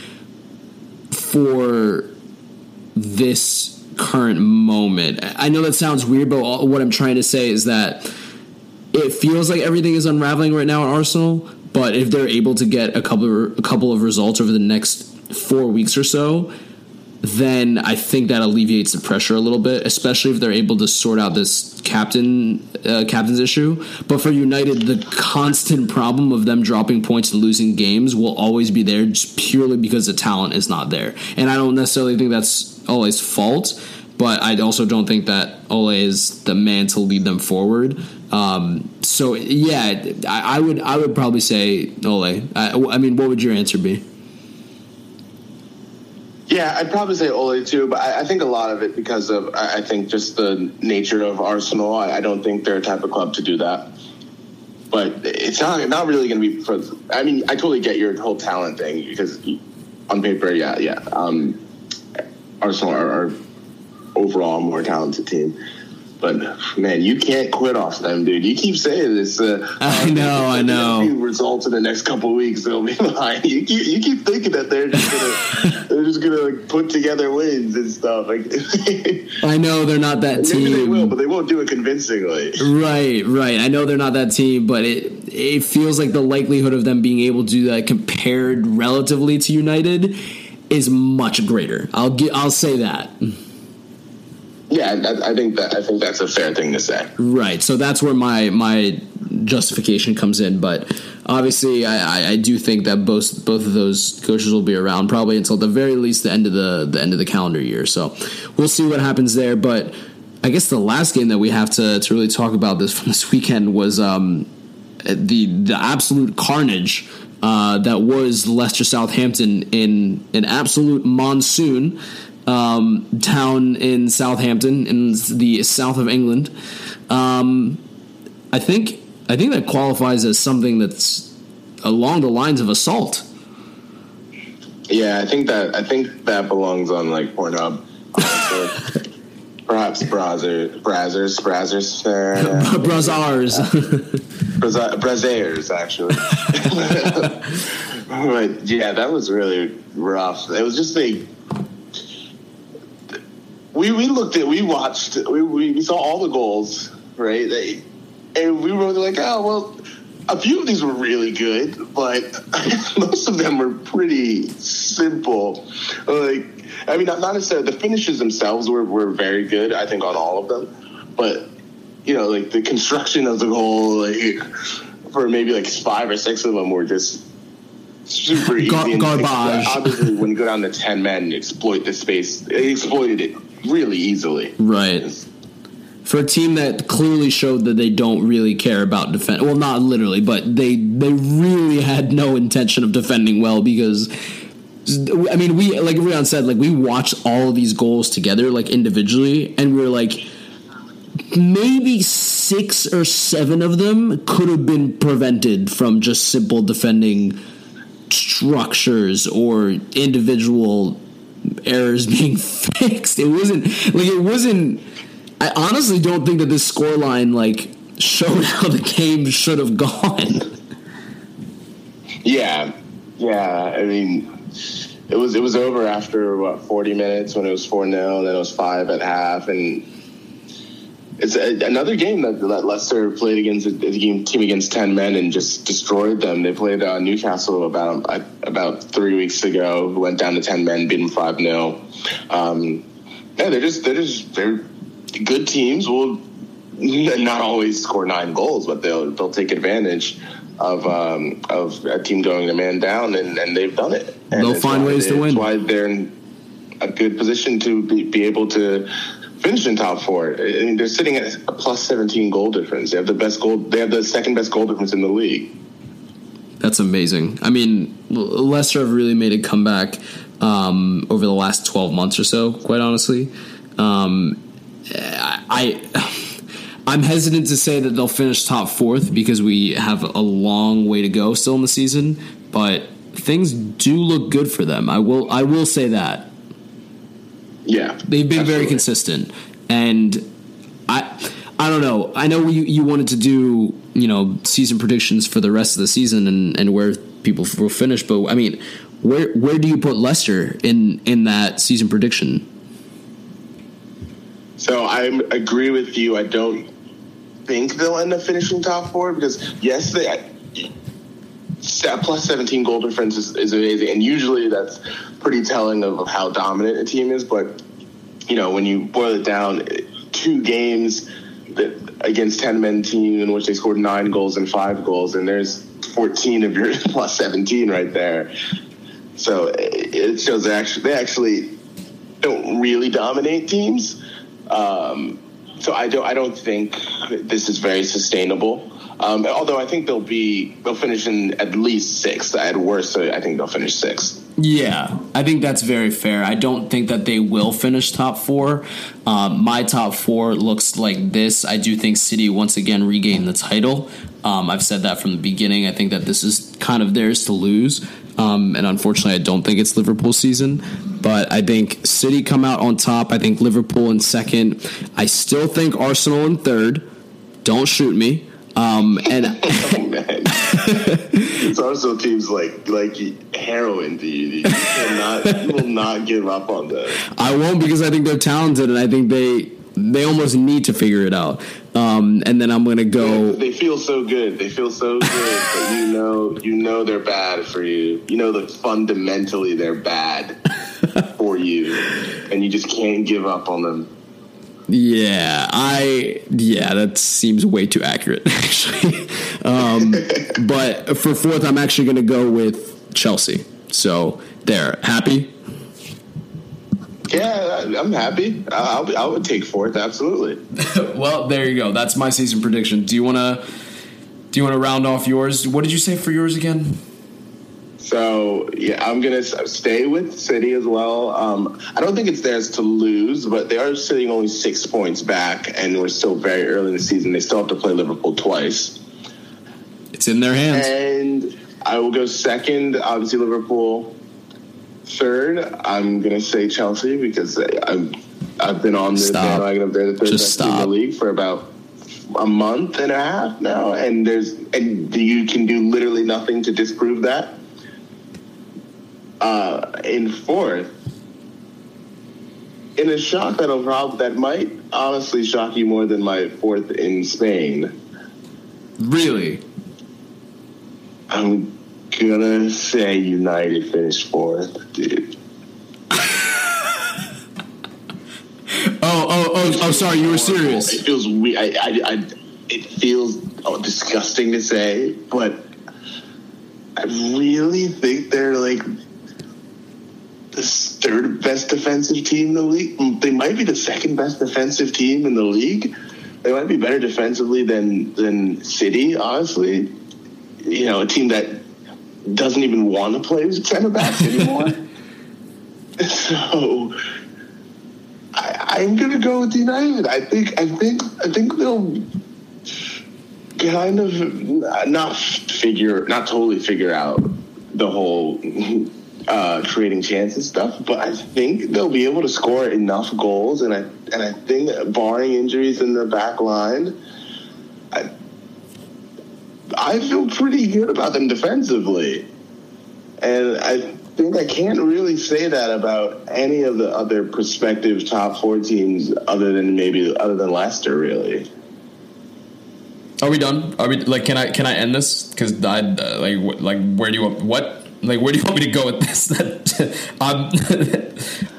for this current moment. I know that sounds weird, but what I'm trying to say is that it feels like everything is unraveling right now at Arsenal. But if they're able to get a couple of, a couple of results over the next four weeks or so, then I think that alleviates the pressure a little bit, especially if they're able to sort out this captain uh, captain's issue. But for United, the constant problem of them dropping points and losing games will always be there, just purely because the talent is not there. And I don't necessarily think that's Ole's fault, but I also don't think that Ole is the man to lead them forward. Um, so yeah, I, I, would I would probably say Ole. I, I mean, what would your answer be? Yeah, I'd probably say Ole too, but I, I, think a lot of it because of I think just the nature of Arsenal. I, I don't think they're a type of club to do that. But it's not not really going to be. For, I mean, I totally get your whole talent thing because on paper, yeah, yeah, um, Arsenal are, are overall a more talented team. But man, you can't quit off them, dude. You keep saying this. Uh, I know, I know. Results in the next couple weeks, they'll be like you keep, you keep thinking that they're just gonna they're just gonna like, put together wins and stuff. Like I know they're not that Maybe team. They will, but they won't do it convincingly. Right, right. I know they're not that team, but it it feels like the likelihood of them being able to do that compared relatively to United is much greater. I'll get, I'll say that. Yeah, I think that I think that's a fair thing to say. Right. So that's where my my justification comes in. But obviously, I, I do think that both both of those coaches will be around probably until the very least the end of the the end of the calendar year. So we'll see what happens there. But I guess the last game that we have to to really talk about this from this weekend was um, the the absolute carnage. Uh, that was Leicester Southampton in an absolute monsoon um, town in Southampton in the south of England. Um, I think I think that qualifies as something that's along the lines of assault. Yeah, I think that I think that belongs on like Pornhub. Perhaps Brazzers, Brazzers, Brazzers, uh, Brazzers, Brazzers, actually. but yeah, that was really rough. It was just a we we looked at we watched we we saw all the goals right they, and we were like oh well a few of these were really good but most of them were pretty simple like i mean not, necessarily the finishes themselves were, were very good i think on all of them but you know like the construction of the goal like for maybe like five or six of them were just super easy. Gar- garbage. Obviously, when you go down to ten men, and exploit the space. They exploited it really easily. Right. For a team that clearly showed that they don't really care about defend, well, not literally, but they they really had no intention of defending well because. I mean, we like Rian said, like we watched all of these goals together, like individually, and we were like, maybe six or seven of them could have been prevented from just simple defending structures or individual errors being fixed. It wasn't like it wasn't. I honestly don't think that this scoreline like showed how the game should have gone. Yeah, yeah. I mean, it was it was over after what forty minutes when it was four 0 and then it was five at half, and it's a, another game that, that Leicester played against a, a, team against ten men and just destroyed them. They played uh, Newcastle about uh, about three weeks ago. who Went down to ten men, beat them five 0 um, Yeah, they're just they're just they're good teams. Will not always score nine goals, but they'll they'll take advantage of um, of a team going a man down, and, and they've done it. And they'll find ways to win. That's why they're in a good position to be, be able to finished in top four. I mean, they're sitting at a plus 17 goal difference. They have the best goal. They have the second best goal difference in the league. That's amazing. I mean, Leicester have really made a comeback um, over the last 12 months or so. Quite honestly, um, I I'm hesitant to say that they'll finish top fourth because we have a long way to go still in the season, but things do look good for them. I will I will say that. Yeah, they've been absolutely. very consistent, and I I don't know. I know you you wanted to do you know season predictions for the rest of the season and and where people will finish, but I mean, where where do you put Leicester in in that season prediction? So I agree with you. I don't think they'll end up finishing top four because yes, they plus 17 goal difference is, is amazing, and usually that's pretty telling of how dominant a team is. But you know, when you boil it down, two games that against 10 men team in which they scored nine goals and five goals, and there's 14 of your plus 17 right there. So it shows they actually they actually don't really dominate teams. Um, so I don't I don't think this is very sustainable. Um, although I think they'll be they'll finish in at least sixth. At worst, I think they'll finish sixth. Yeah, I think that's very fair. I don't think that they will finish top four. Um, my top four looks like this. I do think City once again regain the title. Um, I've said that from the beginning. I think that this is kind of theirs to lose. Um, and unfortunately, I don't think it's Liverpool season. But I think City come out on top. I think Liverpool in second. I still think Arsenal in third. Don't shoot me. Um, and oh, man. it's also teams like like heroin to you. You cannot, you will not give up on them. I won't because I think they're talented, and I think they they almost need to figure it out. Um, and then I'm going to go. They feel so good. They feel so good, but you know, you know they're bad for you. You know that fundamentally they're bad for you, and you just can't give up on them. Yeah, I yeah, that seems way too accurate actually. Um, but for fourth, I'm actually going to go with Chelsea. So there, happy. Yeah, I'm happy. I'll, I would take fourth, absolutely. well, there you go. That's my season prediction. Do you want to do you want to round off yours? What did you say for yours again? So yeah, I'm gonna stay with City as well. Um, I don't think it's theirs to lose, but they are sitting only six points back, and we're still very early in the season. They still have to play Liverpool twice. It's in their hands. And I will go second. Obviously, Liverpool. Third, I'm gonna say Chelsea because I've I've been on the bandwagon of they're the third Just best stop. team in the league for about a month and a half now, and there's and you can do literally nothing to disprove that uh, in fourth, in a shock that'll probably that might honestly shock you more than my fourth in Spain. Really? I'm gonna say United finished fourth, dude. oh, oh, oh, oh! Sorry, you were serious. It feels weird. I, I, I, it feels oh, disgusting to say, but I really think they're like the third best defensive team in the league. Mm, they might be the second best defensive team in the league. They might be better defensively than than City, honestly. You know, a team that doesn't even want to play center backs anymore. so I, am gonna go with United. I think I think I think they'll kind of not figure not totally figure out the whole uh, creating chances stuff, but I think they'll be able to score enough goals, and I and I think barring injuries in the back line, I I feel pretty good about them defensively, and I think I can't really say that about any of the other prospective top four teams, other than maybe other than Leicester, really. Are we done? Are we like? Can I can I end this? Because I uh, like like where do you want what? Like, where do you want me to go with this? I'm,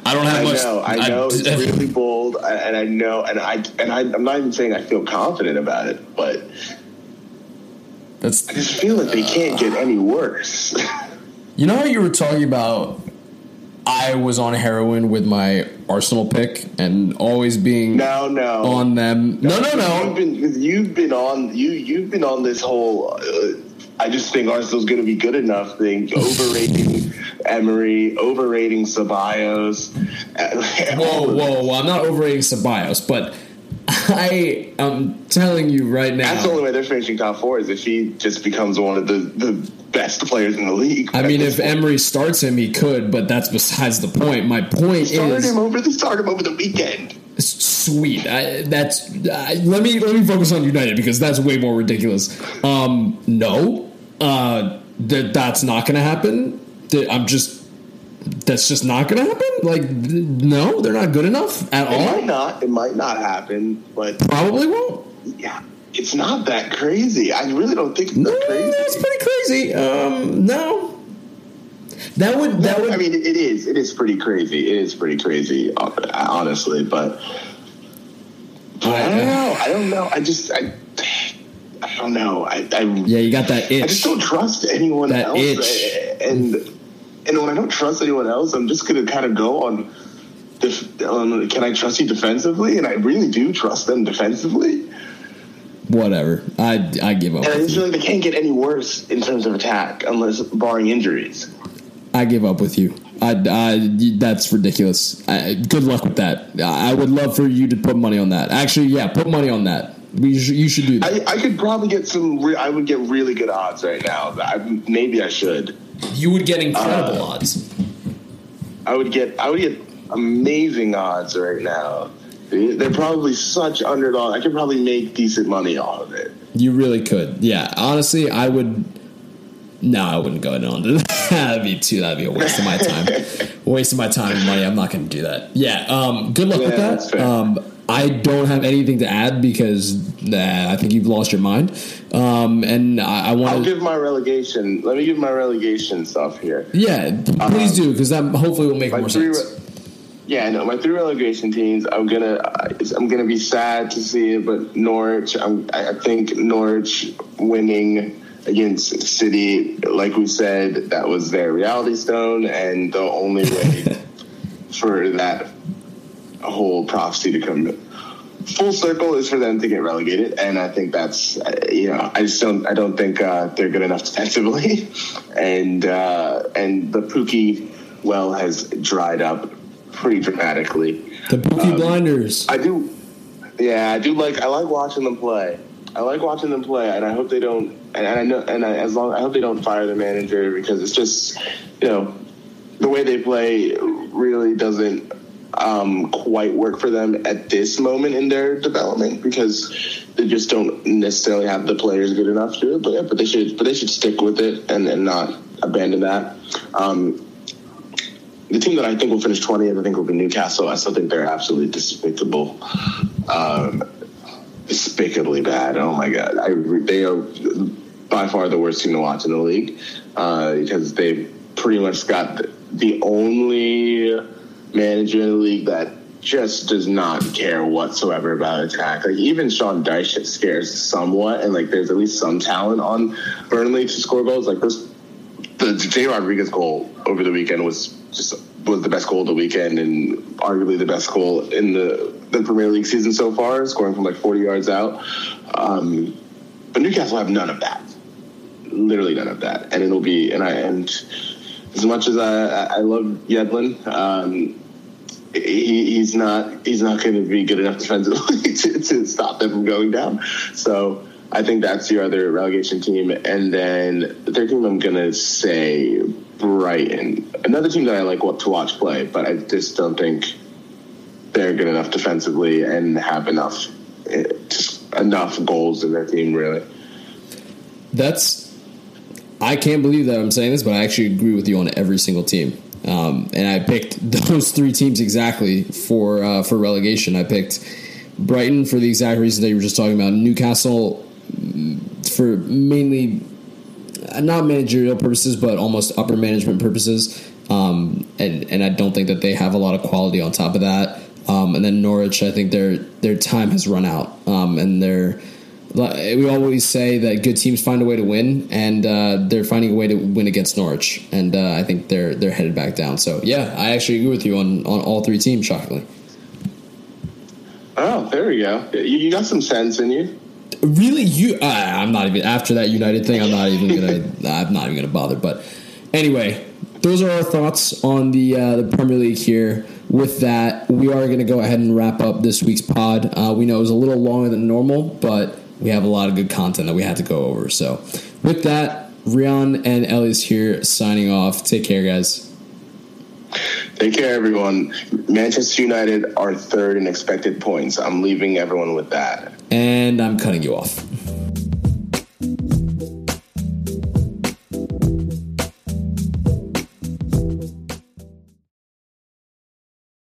I don't have I much. Know, I know, it's really bold, and I know, and I and I, I'm not even saying I feel confident about it, but that's. I just feel like they can't get any worse. You know how you were talking about I was on heroin with my Arsenal pick and always being no no on them. No no no. no. You've been you've been on you you've been on this whole uh, I just think Arsenal's going to be good enough thing. Overrating Emery, overrating Ceballos. whoa, whoa, whoa! I'm not overrating Ceballos, but I am telling you right now. That's the only way they're finishing top four is if he just becomes one of the, the best players in the league. I mean, if Emery starts him, he could, but that's besides the point. My point start is him over the start him over the weekend. Sweet. I, that's I, let me let me focus on United because that's way more ridiculous. Um, no, uh, that that's not going to happen. That I'm just that's just not going to happen. Like, no, they're not good enough at it all. It might not. It might not happen, but probably won't. Yeah, it's not that crazy. I really don't think it's no, crazy. It's pretty crazy. Um, no. That would that would. I mean, it is. It is pretty crazy. It is pretty crazy, honestly. But, but I don't know. I don't know. I just I. I don't know. I, I yeah, you got that itch. I just don't trust anyone that else, itch. and and when I don't trust anyone else, I'm just gonna kind of go on. on can I trust you defensively? And I really do trust them defensively whatever. I I give up. And I just feel like they can't get any worse in terms of attack unless barring injuries. I give up with you. I, I that's ridiculous. I, good luck with that. I would love for you to put money on that. Actually, yeah, put money on that. We should, you should do that. I, I could probably get some. Re- I would get really good odds right now. I, maybe I should. You would get incredible uh, odds. I would get. I would get amazing odds right now. They're probably such underdog. I could probably make decent money off of it. You really could. Yeah. Honestly, I would. No, I wouldn't go into that. that'd be too. That'd be a waste of my time. a waste of my time and money. I'm not going to do that. Yeah. Um, good luck yeah, with that. Um, I don't have anything to add because nah, I think you've lost your mind. Um, and I, I want. I'll give my relegation. Let me give my relegation stuff here. Yeah, please um, do because that hopefully will make more sense. Re- yeah, no, my three relegation teams. I'm gonna, I'm gonna be sad to see it, but Norwich. I'm, I think Norwich winning against City, like we said, that was their reality stone, and the only way for that whole prophecy to come full circle is for them to get relegated, and I think that's you know I just don't I don't think uh, they're good enough defensively, and uh, and the Pukki well has dried up pretty dramatically. The Pukki um, Blinders. I do. Yeah, I do like. I like watching them play. I like watching them play, and I hope they don't. And, I know, and I, as long I hope they don't fire the manager because it's just, you know, the way they play really doesn't um, quite work for them at this moment in their development because they just don't necessarily have the players good enough to do it. But yeah, but they should, but they should stick with it and, and not abandon that. Um, the team that I think will finish 20th, I think will be Newcastle. I still think they're absolutely despicable, um, despicably bad. Oh my god, I, they are by far the worst team to watch in the league uh, because they pretty much got the, the only manager in the league that just does not care whatsoever about attack. Like even Sean Dyche scares somewhat, and like there's at least some talent on Burnley to score goals. Like this, the Jay Rodriguez goal over the weekend was just was the best goal of the weekend and arguably the best goal in the, the Premier League season so far, scoring from like 40 yards out. Um, but Newcastle have none of that, literally none of that, and it'll be and I and as much as I, I love Yedlin, um, he, he's not he's not going to be good enough defensively to, to stop them from going down. So I think that's your other relegation team, and then the third team I'm going to say Brighton, another team that I like to watch play, but I just don't think they're good enough defensively and have enough eh, just enough goals in their team. Really, that's. I can't believe that I'm saying this, but I actually agree with you on every single team. Um, and I picked those three teams exactly for uh, for relegation. I picked Brighton for the exact reason that you were just talking about. Newcastle mm, for mainly uh, not managerial purposes, but almost upper management purposes. Um, and and I don't think that they have a lot of quality on top of that. Um, and then Norwich, I think their their time has run out, um, and they're we always say that good teams find a way to win, and uh, they're finding a way to win against Norwich, and uh, I think they're they're headed back down. So yeah, I actually agree with you on on all three teams. Shockingly. Oh, there we go. You, you got some sense in you. Really, you? Uh, I'm not even after that United thing. I'm not even gonna. I'm not even gonna bother. But anyway, those are our thoughts on the uh, the Premier League here. With that, we are going to go ahead and wrap up this week's pod. Uh, we know it was a little longer than normal, but we have a lot of good content that we had to go over. So, with that, Rian and Elias here signing off. Take care, guys. Take care, everyone. Manchester United are third in expected points. I'm leaving everyone with that. And I'm cutting you off.